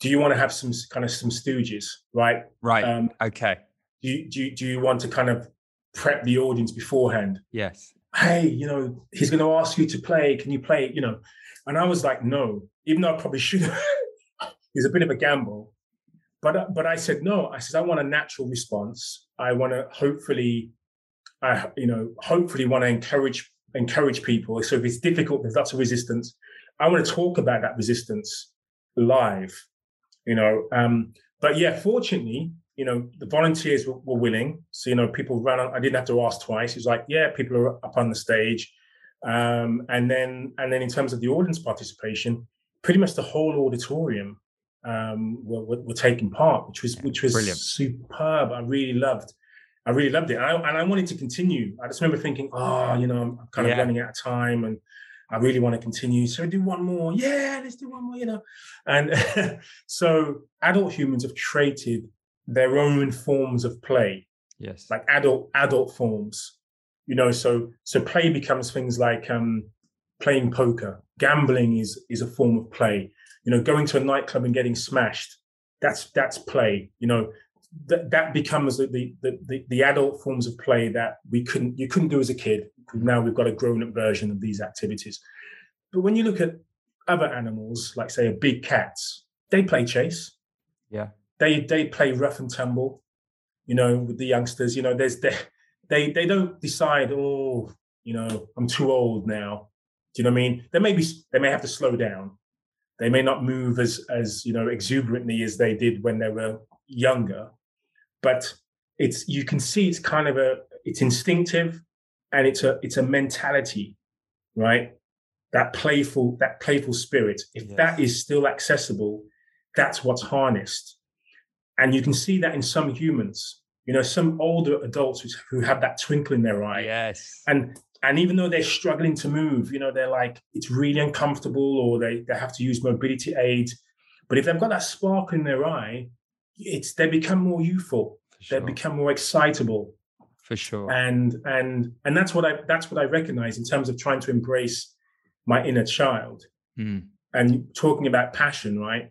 "Do you want to have some kind of some stooges, right? right Um, okay do you, do you, do you want to kind of prep the audience beforehand? yes Hey, you know, he's going to ask you to play. Can you play? You know, and I was like, no, even though I probably should have. it's a bit of a gamble, but uh, but I said no. I said I want a natural response. I want to hopefully, I you know, hopefully want to encourage encourage people. So if it's difficult, there's lots of resistance. I want to talk about that resistance live, you know. Um, but yeah, fortunately, you know, the volunteers were, were willing. So you know, people ran. On, I didn't have to ask twice. It was like, yeah, people are up on the stage, um, and then and then in terms of the audience participation, pretty much the whole auditorium um, were, were, were taking part, which was which was Brilliant. superb. I really loved. I really loved it, and I, and I wanted to continue. I just remember thinking, oh, you know, I'm kind of Yeah. running out of time, and I really want to continue. So do one more. Yeah, let's do one more. You know, and so adult humans have created their own forms of play yes like adult adult forms you know so so play becomes things like um playing poker gambling is is a form of play you know going to a nightclub and getting smashed that's that's play you know that that becomes the the, the the adult forms of play that we couldn't you couldn't do as a kid now we've got a grown-up version of these activities but when you look at other animals like say a big cats they play chase yeah they they play rough and tumble, you know, with the youngsters. You know, there's they they they don't decide, oh, you know, I'm too old now. Do you know what I mean? They may be they may have to slow down. They may not move as as you know exuberantly as they did when they were younger, but it's you can see it's kind of a it's instinctive and it's a it's a mentality, right? That playful that playful spirit. If yes. that is still accessible, that's what's harnessed, and you can see that in some humans. You know, some older adults who have that twinkle in their eye. Yes. And and even though they're struggling to move, you know, they're like it's really uncomfortable, or they they have to use mobility aids. But if they've got that spark in their eye, it's they become more youthful. Sure. They become more excitable for sure and and and that's what i that's what i recognize in terms of trying to embrace my inner child mm. and talking about passion right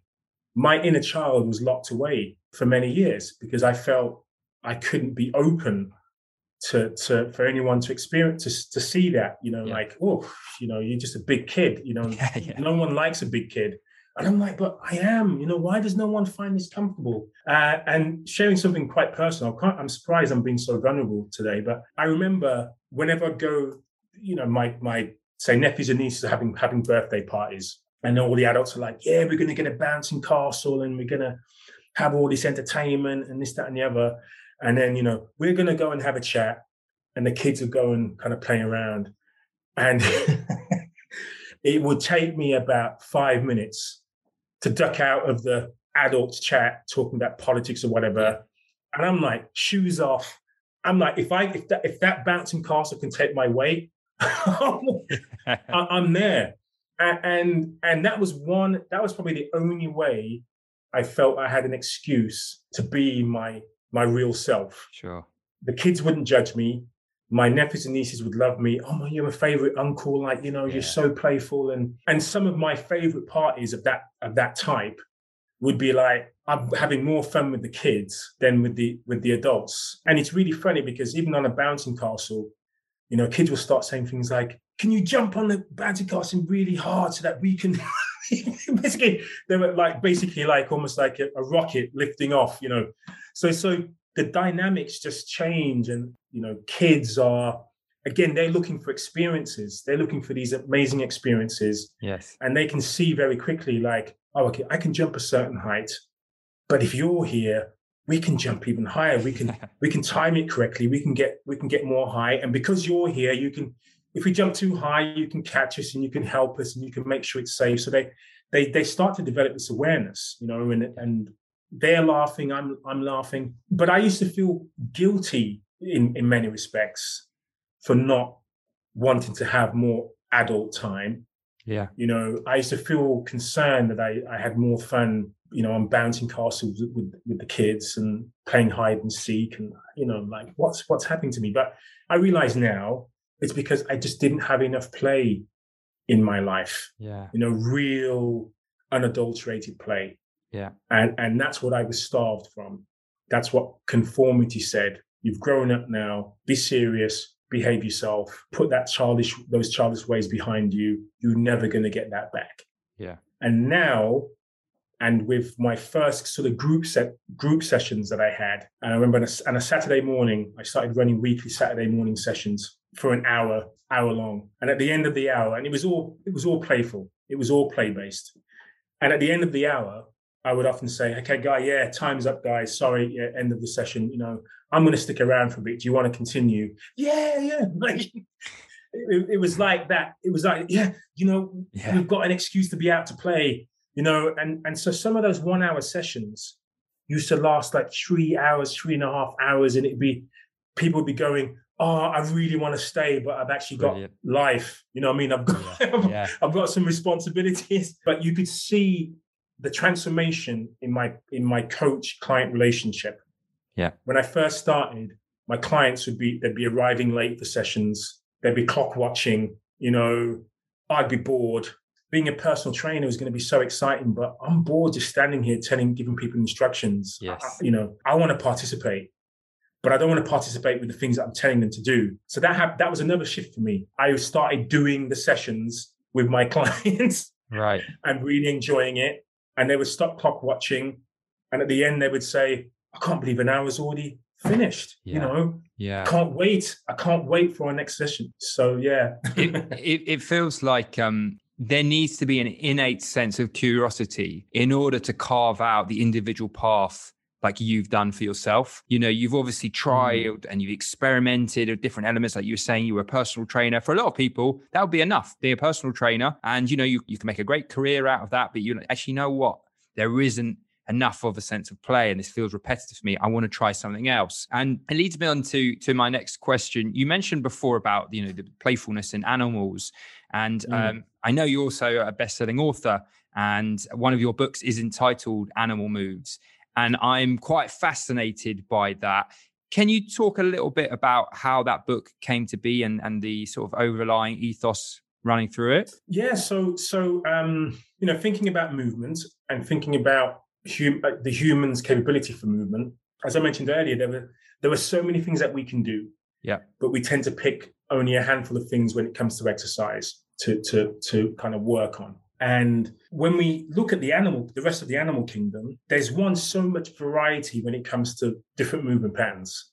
my inner child was locked away for many years because i felt i couldn't be open to to for anyone to experience to, to see that you know yeah. like oh you know you're just a big kid you know yeah, yeah. no one likes a big kid and I'm like, but I am, you know, why does no one find this comfortable? Uh, and sharing something quite personal, I'm surprised I'm being so vulnerable today, but I remember whenever I go, you know, my, my, say nephews and nieces are having, having birthday parties and all the adults are like, yeah, we're going to get a bouncing castle and we're going to have all this entertainment and this, that, and the other. And then, you know, we're going to go and have a chat and the kids are going kind of playing around. And it would take me about five minutes to duck out of the adults chat talking about politics or whatever. And I'm like, shoes off. I'm like, if I if that if that bouncing castle can take my weight, I'm there. And and that was one, that was probably the only way I felt I had an excuse to be my my real self. Sure. The kids wouldn't judge me my nephews and nieces would love me. Oh my, you're a favorite uncle. Like, you know, yeah. you're so playful. And and some of my favorite parties of that of that type would be like I'm having more fun with the kids than with the with the adults. And it's really funny because even on a bouncing castle, you know, kids will start saying things like, Can you jump on the bouncing castle really hard so that we can basically they were like basically like almost like a, a rocket lifting off, you know. So so the dynamics just change and you know kids are again they're looking for experiences. They're looking for these amazing experiences. Yes. And they can see very quickly like oh okay i can jump a certain height but if you're here we can jump even higher. We can we can time it correctly. We can get we can get more high. And because you're here you can if we jump too high you can catch us and you can help us and you can make sure it's safe. So they they they start to develop this awareness you know and and they're laughing, I'm I'm laughing. But I used to feel guilty in, in many respects for not wanting to have more adult time. Yeah. You know, I used to feel concerned that I, I had more fun, you know, on bouncing castles with, with the kids and playing hide and seek and, you know, like what's what's happening to me. But I realize now it's because I just didn't have enough play in my life. Yeah. You know, real unadulterated play. Yeah. And and that's what I was starved from. That's what conformity said. You've grown up now. Be serious. Behave yourself. Put that childish those childish ways behind you. You're never going to get that back. Yeah. And now, and with my first sort of group set group sessions that I had, and I remember on a, on a Saturday morning, I started running weekly Saturday morning sessions for an hour, hour long. And at the end of the hour, and it was all it was all playful. It was all play based. And at the end of the hour, I would often say, okay, guy, yeah, time's up, guys. Sorry, yeah, end of the session. You know, I'm going to stick around for a bit. Do you want to continue? Yeah, yeah. Like, it, it, was like that. It was like, yeah, you know, yeah. we've got an excuse to be out to play, you know, and and so some of those one hour sessions used to last like three hours, three and a half hours, and it'd be people would be going, oh, I really want to stay, but I've actually got Brilliant. life. You know, I mean, I've got yeah. I've got some responsibilities, but you could see the transformation in my in my coach client relationship. Yeah. When I first started, my clients would be they'd be arriving late for sessions. They'd be clock watching. You know, I'd be bored. Being a personal trainer was going to be so exciting, but I'm bored just standing here telling, giving people instructions. Yes. I, you know, I want to participate, but I don't want to participate with the things that I'm telling them to do. So that ha- that was another shift for me. I started doing the sessions with my clients, right, and really enjoying it and they would stop clock watching. And at the end, they would say, I can't believe an hour's already finished. Yeah. You know, yeah, can't wait. I can't wait for our next session. So yeah, it, it, it feels like um, there needs to be an innate sense of curiosity in order to carve out the individual path like you've done for yourself. You know, you've obviously Mm. tried and you've experimented with different elements. Like you were saying, you were a personal trainer. For a lot of people, that would be enough. Be a personal trainer. And, you know, you, you can make a great career out of that. But you actually know what? There isn't enough of a sense of play and this feels repetitive for me i want to try something else and it leads me on to to my next question you mentioned before about you know the playfulness in animals and Mm. um, i know you're also a best-selling author and one of your books is entitled animal moves and i'm quite fascinated by that can you talk a little bit about how that book came to be and and the sort of overlying ethos running through it Yeah, so so um, you know, thinking about movement and thinking about hum- uh, the human's capability for movement. As I mentioned earlier, there were there were so many things that we can do. Yeah. But we tend to pick only a handful of things when it comes to exercise to to to kind of work on. And when we look at the animal, the rest of the animal kingdom, there's one so much variety when it comes to different movement patterns,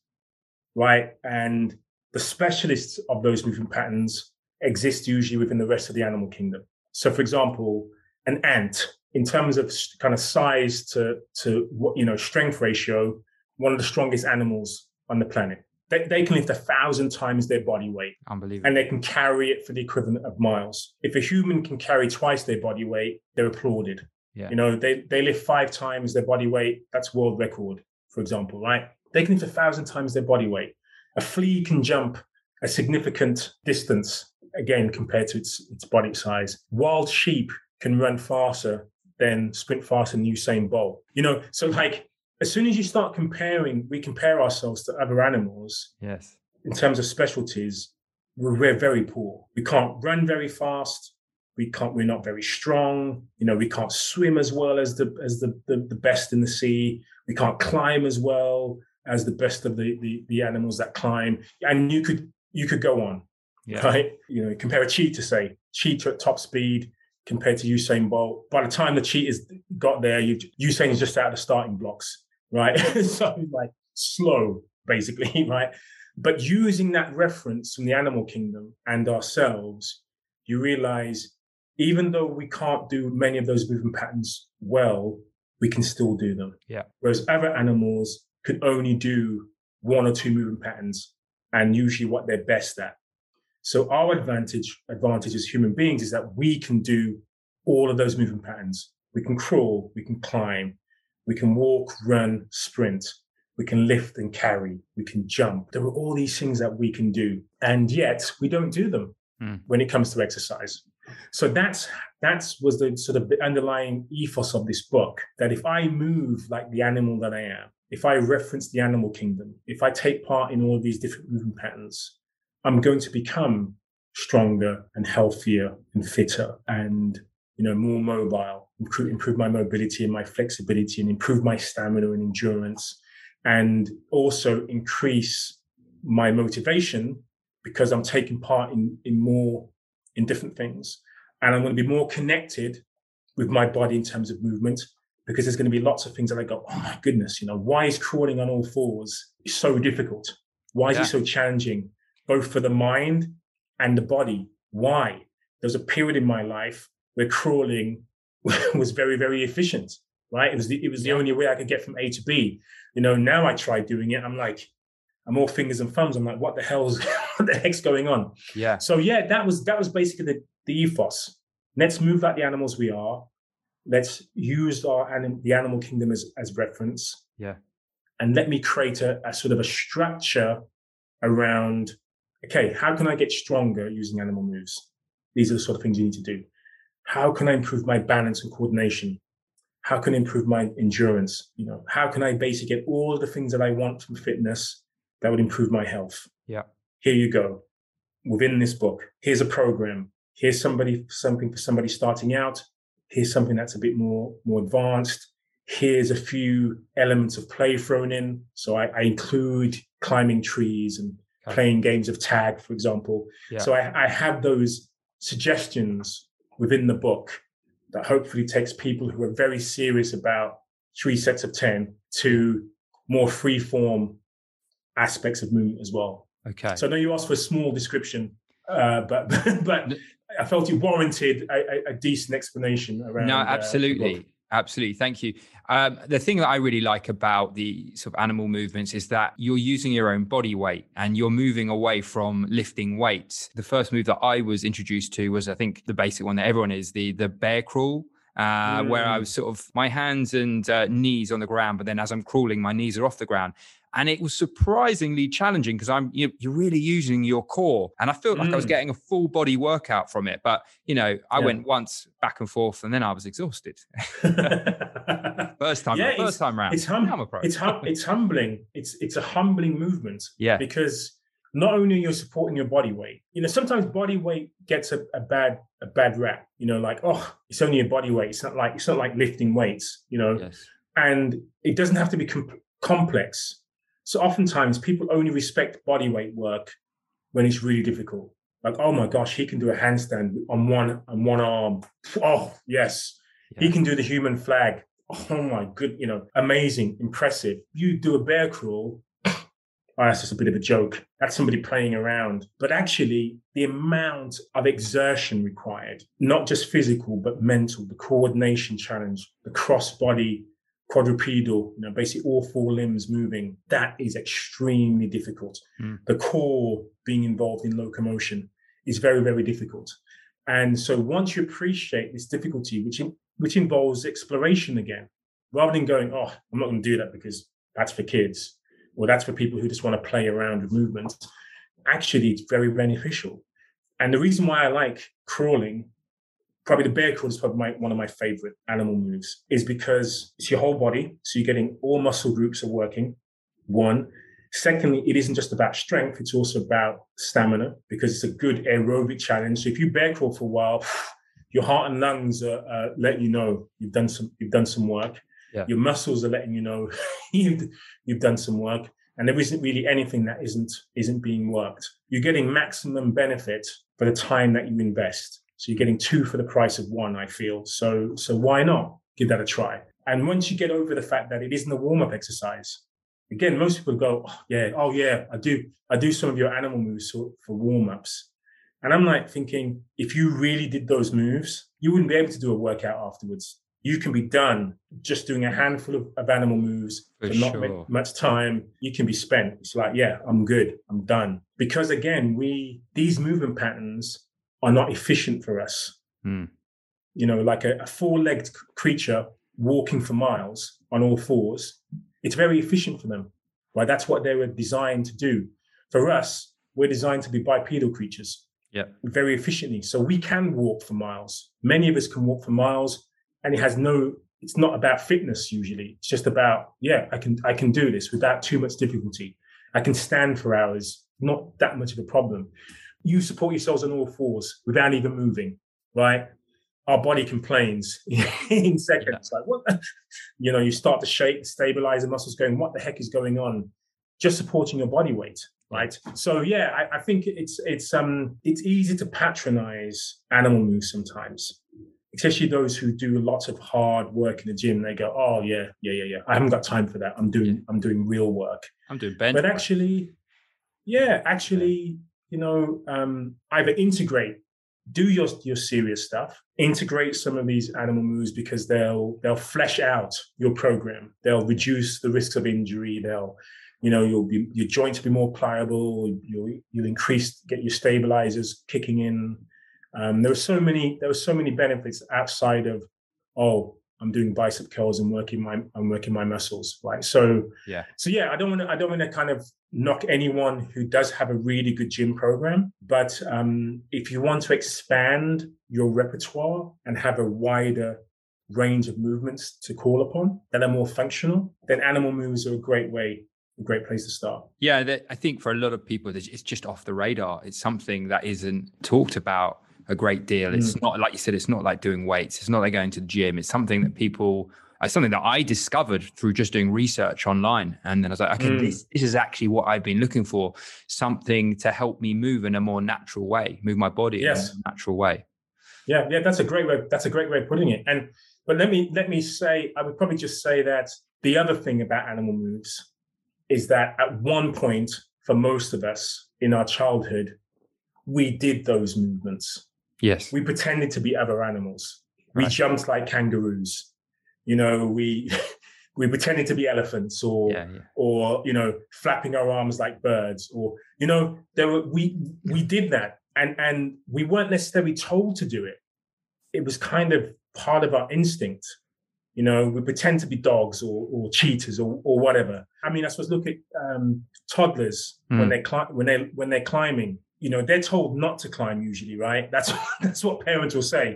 right? And the specialists of those movement patterns exist usually within the rest of the animal kingdom. So, for example, an ant, in terms of kind of size to to you know strength ratio, one of the strongest animals on the planet. They, they can lift a thousand times their body weight, unbelievable and they can carry it for the equivalent of miles. If a human can carry twice their body weight, they're applauded. Yeah. You know, they they lift five times their body weight. That's world record, for example, right? They can lift a thousand times their body weight. A flea can jump a significant distance again compared to its its body size. Wild sheep can run faster than sprint faster than Usain Bolt. You know, so like as soon as you start comparing, we compare ourselves to other animals yes in terms of specialties, we're, we're very poor. We can't run very fast. We can't. We're not very strong. You know, we can't swim as well as the as the the, the best in the sea. We can't climb as well as the best of the, the the animals that climb. And you could you could go on, yeah right? You know, compare a cheetah, say cheetah at top speed compared to Usain Bolt. By the time the cheetah's got there, you Usain's just out of the starting blocks, right? so like slow, basically, right? But using that reference from the animal kingdom and ourselves, you realize even though we can't do many of those movement patterns well, we can still do them. Yeah. Whereas other animals could only do one or two movement patterns and usually what they're best at. So our advantage, advantage as human beings is that we can do all of those movement patterns. We can crawl, we can climb, we can walk, run, sprint, we can lift and carry, we can jump. There are all these things that we can do, and yet we don't do them Hmm. when it comes to exercise. So that's that's was the sort of the underlying ethos of this book. That if I move like the animal that I am, if I reference the animal kingdom, if I take part in all of these different movement patterns, I'm going to become stronger and healthier and fitter and you know more mobile improve, improve my mobility and my flexibility and improve my stamina and endurance and also increase my motivation because i'm taking part in in more in different things and i'm going to be more connected with my body in terms of movement because there's going to be lots of things that i go oh my goodness you know why is crawling on all fours so difficult why is Yeah. it so challenging both for the mind and the body. Why? There's a period in my life where crawling was very, very efficient, right? It was the, it was the only way I could get from A to B. You know, now I try doing it. I'm like, I'm all fingers and thumbs. I'm like, what the hell's what the heck's going on? yeah So yeah, that was that was basically the, the ethos. Let's move like the animals we are. Let's use our anim- the animal kingdom as, as reference. Yeah. And let me create a, a sort of a structure around, okay, how can I get stronger using animal moves? These are the sort of things you need to do. How can I improve my balance and coordination? How can I improve my endurance? You know, how can I basically get all the things that I want from fitness that would improve my health? Yeah. Here you go. Within this book, here's a program. Here's somebody something for somebody starting out. Here's something that's a bit more more advanced. Here's a few elements of play thrown in. So I, I include climbing trees and Okay. playing games of tag, for example. Yeah. So I, I have those suggestions within the book that hopefully takes people who are very serious about three sets of 10 to more free form aspects of movement as well. okay So I know you asked for a small description, uh, but but I felt it warranted a, a, a decent explanation around. no uh, the book. Absolutely. Thank you. Um, the thing that I really like about the sort of animal movements is that you're using your own body weight and you're moving away from lifting weights. The first move that I was introduced to was, I think, the basic one that everyone is the the bear crawl. Uh, mm. Where I mm. was sort of my hands and uh, knees on the ground, but then as I'm crawling, my knees are off the ground and it was surprisingly challenging because I'm you are really using your core, and I felt like mm. I was mm. getting a full body workout from it. But you know, I yeah. went once back and forth, and then I was exhausted. first time, yeah, first time round. It's hum- it's hum- it's humbling. It's it's a humbling movement. Yeah, because not only you're supporting your body weight, you know, sometimes body weight gets a, a bad a bad rap. You know, like oh, it's only a body weight. It's not like it's not like lifting weights. You know. Yes. And it doesn't have to be com- complex so oftentimes people only respect body weight work when it's really difficult. Like, oh my gosh, he can do a handstand on one on one arm. Oh yes, yeah. he can do the human flag. Oh my good, you know, amazing, impressive. You do a bear crawl. Oh, that's just a bit of a joke. That's somebody playing around. But actually, the amount of exertion required, not just physical, but mental, the coordination challenge, the cross body quadrupedal, you know, basically all four limbs moving, that is extremely difficult. Mm. The core being involved in locomotion is very, very difficult. And so once you appreciate this difficulty, which in, which involves exploration again, rather than going, oh, I'm not going to do that because that's for kids, or that's for people who just want to play around with movement. Actually, it's very beneficial. And the reason why I like crawling probably the bear crawl is probably my, one of my favorite animal moves is because it's your whole body. So you're getting all muscle groups are working. One. Secondly, it isn't just about strength. It's also about stamina because it's a good aerobic challenge. So if you bear crawl for a while, your heart and lungs are uh, letting you know you've done some, you've done some work. Yeah. Your muscles are letting you know you've, you've done some work and there isn't really anything that isn't isn't being worked. You're getting maximum benefit for the time that you invest. So you're getting two for the price of one, I feel. So so why not give that a try? And once you get over the fact that it isn't a warm-up exercise, again, most people go, oh, yeah, oh yeah, I do, I do some of your animal moves for, for warm-ups. And I'm like thinking, if you really did those moves, you wouldn't be able to do a workout afterwards. You can be done just doing a handful of, of animal moves for, for not sure. much time. You can be spent. It's like, yeah, I'm good. I'm done. Because again, we these movement patterns are not efficient for us. Mm. You know, like a, a four legged creature walking for miles on all fours, it's very efficient for them, right? That's what they were designed to do. For us, we're designed to be bipedal creatures. Yeah. Very efficiently. So we can walk for miles. Many of us can walk for miles and it has no it's not about fitness usually. It's just about, yeah, I can I can do this without too much difficulty. I can stand for hours, not that much of a problem you support yourselves on all fours without even moving, right? Our body complains in seconds. Yeah. Like, what? you know, you start to shake, stabilize the muscles going, what the heck is going on? Just supporting your body weight, right? So yeah, I, I think it's it's um it's easy to patronize animal moves sometimes especially those who do lots of hard work in the gym. They go, "Oh yeah, yeah, yeah, yeah. I haven't got time for that. I'm doing, I'm doing real work. I'm doing bench." But actually, yeah, actually, you know, um, either integrate, do your your serious stuff, integrate some of these animal moves because they'll they'll flesh out your program. They'll reduce the risks of injury. They'll, you know, you'll be your joints will be more pliable. You'll you'll increase get your stabilizers kicking in. Um, there were so many there were so many benefits outside of oh I'm doing bicep curls and working my I'm working my muscles, right? So yeah, so yeah, I don't want to I don't want to kind of knock anyone who does have a really good gym program, but um, if you want to expand your repertoire and have a wider range of movements to call upon that are more functional, then animal moves are a great way a great place to start. Yeah, I think for a lot of people, it's just off the radar. It's something that isn't talked about a great deal. It's mm. not like you said, it's not like doing weights. It's not like going to the gym. It's something that people it's something that I discovered through just doing research online. And then I was like, okay, mm. this, this is actually what I've been looking for. Something to help me move in a more natural way, move my body yes. in a natural way. Yeah, yeah, that's a great way. That's a great way of putting it. And but let me let me say, I would probably just say that the other thing about animal moves is that at one point for most of us in our childhood, we did those movements Yes. We pretended to be other animals. We jumped like kangaroos. You know, we we pretended to be elephants or Yeah, yeah. or you know flapping our arms like birds or you know there were we we did that and and we weren't necessarily told to do it it was kind of part of our instinct you know we pretend to be dogs or, or cheetahs or, or whatever i mean i suppose look at um, toddlers when Mm. they climb when they when they're climbing you know they're told not to climb usually right? That's that's what parents will say.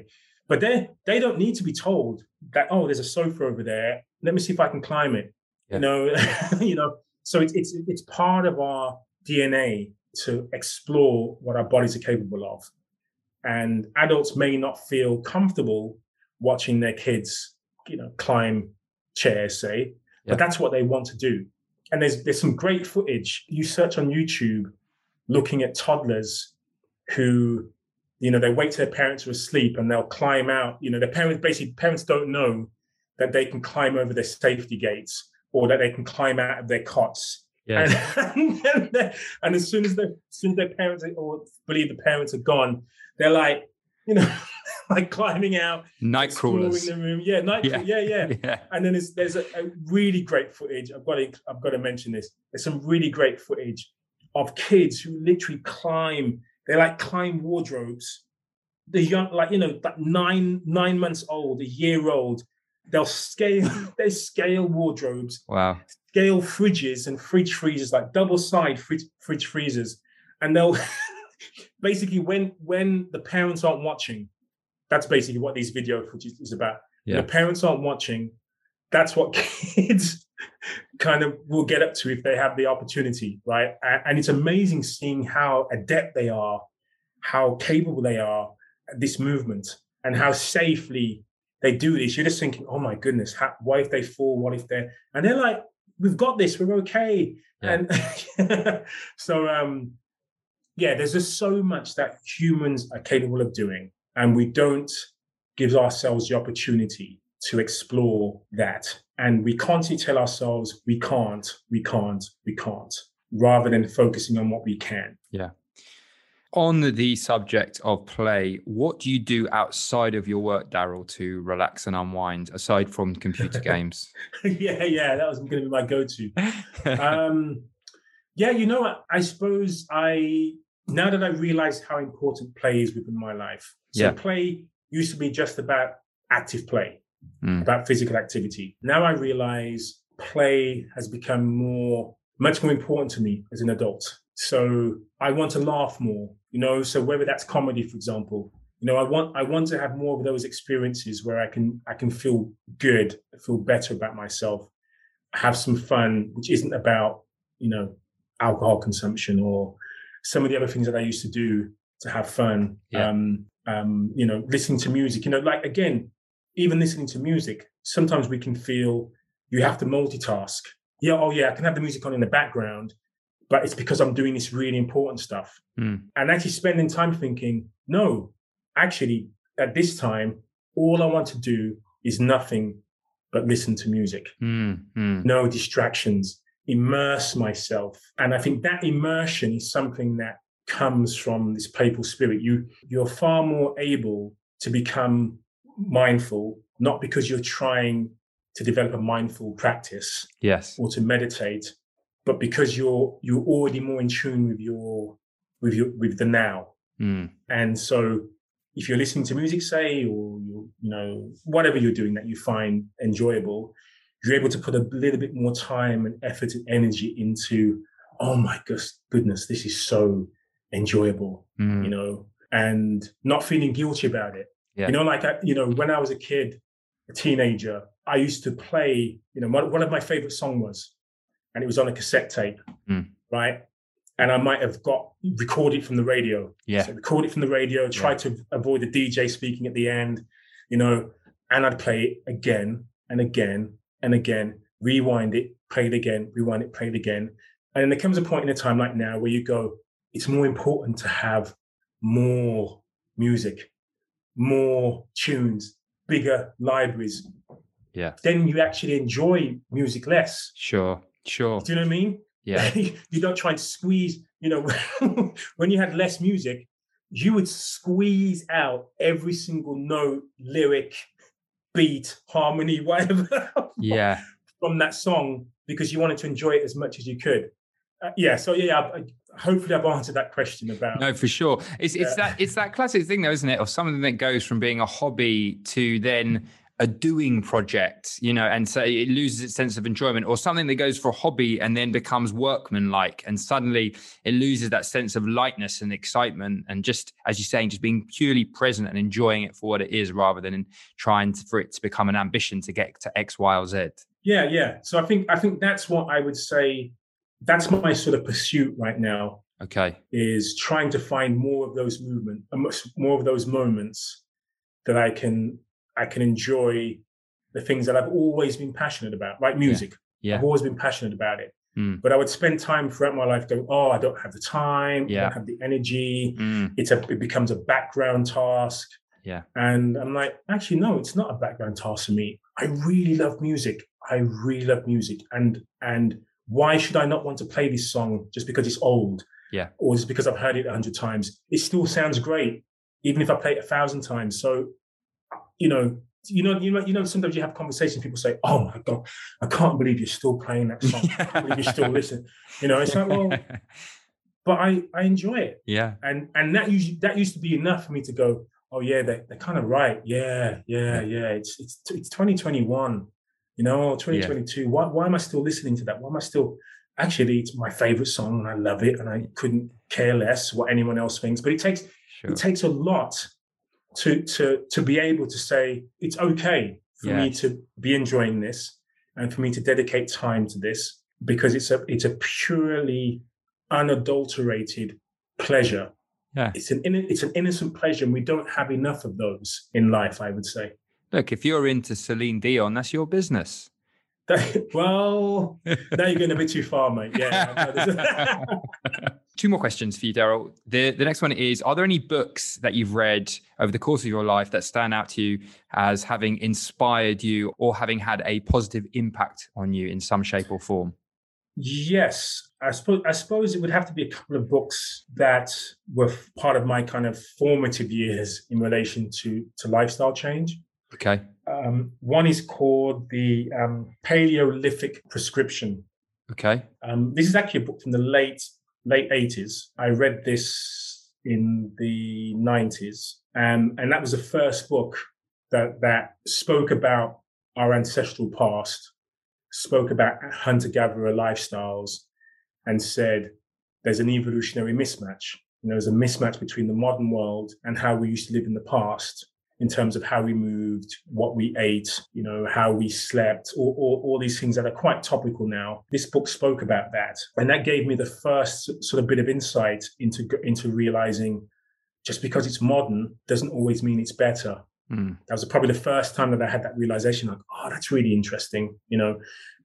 But they they don't need to be told that oh there's a sofa over there. Let me see if i can climb it Yeah. you know you know? So it's it's it's part of our dna to explore what our bodies are capable of. And adults may not feel comfortable watching their kids you know climb chairs say Yeah. but that's what they want to do. And there's there's some great footage. You search on youtube looking at toddlers who you know they wait till their parents are asleep and they'll climb out you know their parents basically parents don't know that they can climb over their safety gates or that they can climb out of their cots Yeah. and, and, and as soon as they, as soon as their parents are- or believe the parents are gone, they're like, you know, like climbing out, Night crawlers. the room. Yeah, night. Yeah. Yeah, yeah. yeah. Yeah. And then there's there's a, a really great footage. I've got to I've got to mention this. There's some really great footage of kids who literally climb. They like climb wardrobes. The young, like you know, like nine nine months old, a year old. They'll scale. they scale wardrobes Wow. scale fridges and fridge freezers, like double side fridge, fridge freezers, and they'll basically when when the parents aren't watching, that's basically what these video footage is about. Yeah. the parents aren't watching, that's what kids kind of will get up to if they have the opportunity, right? And it's amazing seeing how adept they are, how capable they are at this movement, and how safely they do this. You're just thinking, oh my goodness, how, what if they fall? What if they're and they're like, we've got this, we're okay. Yeah. And so um yeah, there's just so much that humans are capable of doing, and we don't give ourselves the opportunity to explore that. And we constantly tell ourselves we can't, we can't, we can't, rather than focusing on what we can. Yeah. On the subject of play, what do you do outside of your work, Darryl, to relax and unwind, aside from computer games? yeah, yeah, that was going to be my go-to. um, yeah, you know, what? I suppose I now that I realize how important play is within my life. So Yeah. play used to be just about active play, Mm. about physical activity. Now I realize play has become more, much more important to me as an adult. So I want to laugh more, you know. So whether that's comedy, for example, you know, I want I want to have more of those experiences where I can I can feel good, feel better about myself, have some fun, which isn't about you know alcohol consumption or some of the other things that I used to do to have fun. Yeah. Um, um, you know, listening to music. You know, like again, even listening to music, sometimes we can feel you have to multitask. Yeah, oh yeah, I can have the music on in the background, but it's because I'm doing this really important stuff. Mm. And actually spending time thinking, no, actually, at this time, all I want to do is nothing but listen to music Mm, mm. no distractions, immerse myself. And I think that immersion is something that comes from this papal spirit. You you're far more able to become mindful, not because you're trying to develop a mindful practice Yes. or to meditate, but because you're you're already more in tune with your with your with the now. Mm. And so if you're listening to music, say, or you you know, whatever you're doing that you find enjoyable, you're able to put a little bit more time and effort and energy into, oh my goodness, goodness, this is so enjoyable, Mm. you know, and not feeling guilty about it. Yeah. You know, like I, you know, when I was a kid, a teenager, I used to play, you know, one, one of my favorite song was, and it was on a cassette tape, Mm. right? And I might have got recorded from the radio. Yeah. So record it from the radio, try to avoid the DJ speaking at the end, you know, and I'd play it again and again and again, rewind it, play it again, rewind it, play it again. And then there comes a point in a time like now where you go, it's more important to have more music, more tunes, bigger libraries. Yeah. Then you actually enjoy music less. Sure. Sure. Do you know what I mean? Yeah. you don't try and squeeze, you know, when you had less music, you would squeeze out every single note, lyric, beat, harmony, whatever. Yeah. from that song because you wanted to enjoy it as much as you could. Uh, yeah. So yeah, I, hopefully I've answered that question about. No, for sure. It's it's yeah. that it's that classic thing though, isn't it? Of something that goes from being a hobby to then a doing project, you know, and so it loses its sense of enjoyment, or something that goes for a hobby and then becomes workmanlike, and suddenly it loses that sense of lightness and excitement, and just as you're saying, just being purely present and enjoying it for what it is, rather than trying to, for it to become an ambition to get to X, Y, or Z. Yeah, yeah. So I think I think that's what I would say. That's my sort of pursuit right now. Okay, is trying to find more of those movement, more of those moments that I can I can enjoy the things that I've always been passionate about, like music. Yeah. yeah. I've always been passionate about it. Mm. But I would spend time throughout my life going, oh, I don't have the time, yeah. I don't have the energy. Mm. It's a it becomes a background task. Yeah. And I'm like, actually, no, it's not a background task for me. I really love music. I really love music. And and why should I not want to play this song just because it's old? Yeah. Or just because I've heard it a hundred times? It still sounds great, even if I play it a thousand times. So you know, you know, you know, you know. Sometimes you have conversations. People say, "Oh my god, I can't believe you're still playing that song. I can't believe you're still listening." You know, it's like, well, but I I enjoy it. Yeah. And and that usually that used to be enough for me to go, oh yeah, they they're kind of right. Yeah, yeah, yeah. It's it's it's 2021. You know, 2022. Yeah. Why why am I still listening to that? Why am I still? Actually, it's my favorite song, and I love it, and I couldn't care less what anyone else thinks. But it takes sure. it takes a lot to to to be able to say it's okay for yeah. me to be enjoying this and for me to dedicate time to this because it's a it's a purely unadulterated pleasure. Yeah, it's an it's an innocent pleasure, and we don't have enough of those in life. I would say. Look, if you're into Celine Dion, that's your business. well, now you're going a bit too far, mate. Yeah. Two more questions for you, Darryl. The the next one is: Are there any books that you've read over the course of your life that stand out to you as having inspired you or having had a positive impact on you in some shape or form? Yes, I suppose I suppose it would have to be a couple of books that were part of my kind of formative years in relation to to lifestyle change. Okay. Um, one is called the um, Paleolithic Prescription. Okay. Um, this is actually a book from the late late eighties. I read this in the nineties, um, and that was the first book that that spoke about our ancestral past, spoke about hunter gatherer lifestyles, and said there's an evolutionary mismatch. You know, there's a mismatch between the modern world and how we used to live in the past in terms of how we moved, what we ate, you know, how we slept, all, all, all, these things that are quite topical now. This book spoke about that. And that gave me the first sort of bit of insight into, into realizing just because it's modern doesn't always mean it's better. Mm. That was probably the first time that I had that realization like, oh, that's really interesting, you know.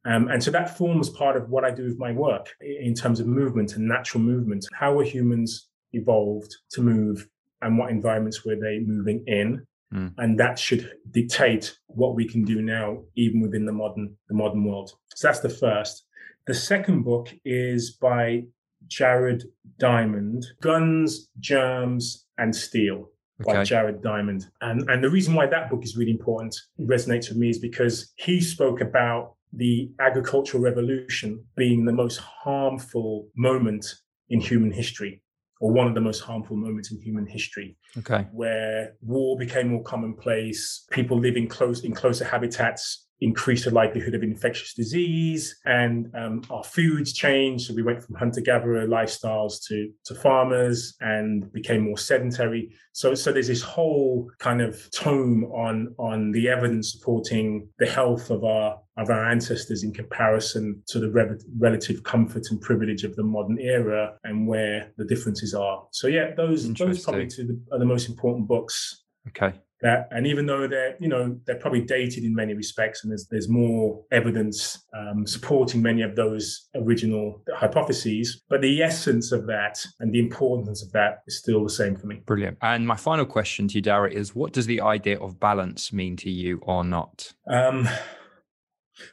Um, and so that forms part of what I do with my work in terms of movement and natural movement. How were humans evolved to move and what environments were they moving in? Mm. And that should dictate what we can do now, even within the modern the modern world. So that's the first. The second book is by Jared Diamond, Guns, Germs, and Steel by okay. Jared Diamond. And and the reason why that book is really important, resonates with me, is because he spoke about the agricultural revolution being the most harmful moment in human history or one of the most harmful moments in human history. Okay. Where war became more commonplace, people living close in closer habitats increased the likelihood of infectious disease and um, our foods changed. So we went from hunter gatherer lifestyles to, to farmers and became more sedentary. So, so there's this whole kind of tome on, on the evidence supporting the health of our, of our ancestors in comparison to the re- relative comfort and privilege of the modern era and where the differences are. So yeah, those, those probably two the, are the most important books Okay that and even though they're you know they're probably dated in many respects and there's there's more evidence um, supporting many of those original hypotheses but the essence of that and the importance of that is still the same for me. Brilliant. And my final question to you Darryl is what does the idea of balance mean to you or not? Um,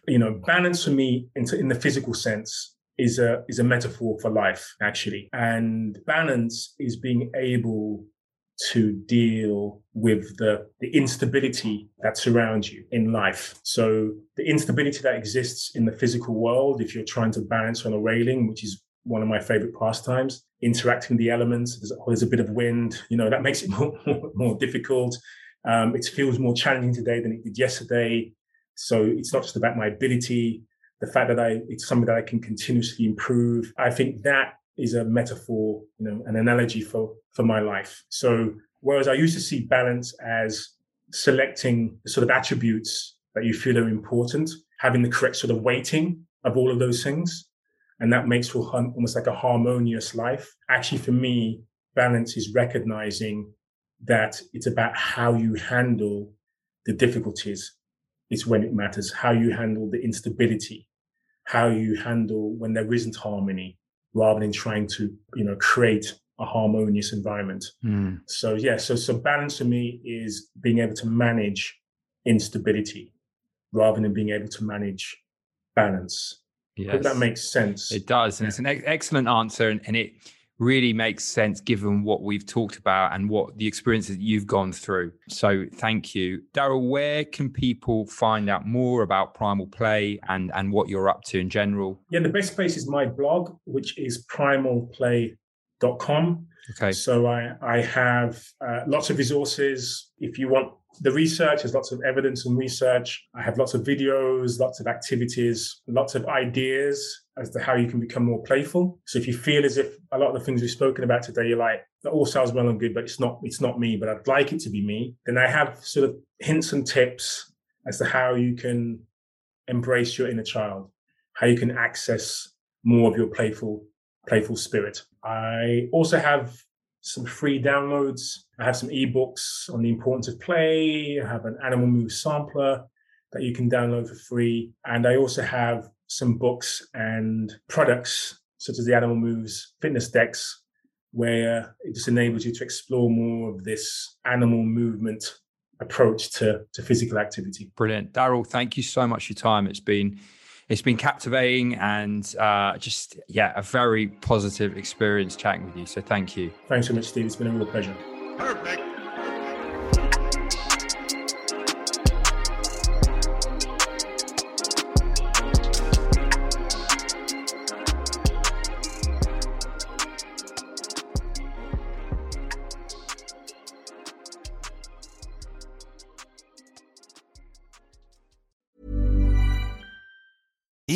you know balance for me in, in the physical sense is a is a metaphor for life actually. And balance is being able to deal with the, the instability that surrounds you in life. So the instability that exists in the physical world, if you're trying to balance on a railing, which is one of my favorite pastimes, interacting with the elements, there's, there's a bit of wind, you know, that makes it more, more, more difficult. Um, it feels more challenging today than it did yesterday. So it's not just about my ability, the fact that I, it's something that I can continuously improve. I think that is a metaphor, you know, an analogy for for my life. So whereas I used to see balance as selecting the sort of attributes that you feel are important, having the correct sort of weighting of all of those things, and that makes for almost like a harmonious life. Actually, for me, balance is recognizing that it's about how you handle the difficulties. It's when it matters how you handle the instability, how you handle when there isn't harmony, rather than trying to, you know, create a harmonious environment. Mm. So yeah, so so balance for me is being able to manage instability rather than being able to manage balance. Yes. that makes sense. It does, and yeah. it's an ex- excellent answer, and, and it really makes sense given what we've talked about and what the experiences you've gone through. So thank you. Darryl, where can people find out more about Primal Play and, and what you're up to in general? Yeah, the best place is my blog, which is primalplay.com. Okay. So I, I have uh, lots of resources. If you want the research, there's lots of evidence and research. I have lots of videos, lots of activities, lots of ideas as to how you can become more playful. So if you feel as if a lot of the things we've spoken about today, you're like, that all sounds well and good, but it's not, it's not me, but I'd like it to be me. Then I have sort of hints and tips as to how you can embrace your inner child, how you can access more of your playful, playful spirit. I also have some free downloads. I have some ebooks on the importance of play. I have an animal move sampler that you can download for free. And I also have some books and products such as the Animal Moves Fitness Decks, where it just enables you to explore more of this animal movement approach to, to physical activity. Brilliant. Darryl, thank you so much for your time. It's been it's been captivating and uh, just yeah, a very positive experience chatting with you. So thank you. Thanks so much, Steve. It's been a real pleasure. Perfect.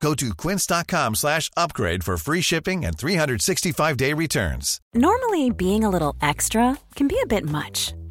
Go to quince.com slash upgrade for free shipping and 365-day returns. Normally, being a little extra can be a bit much.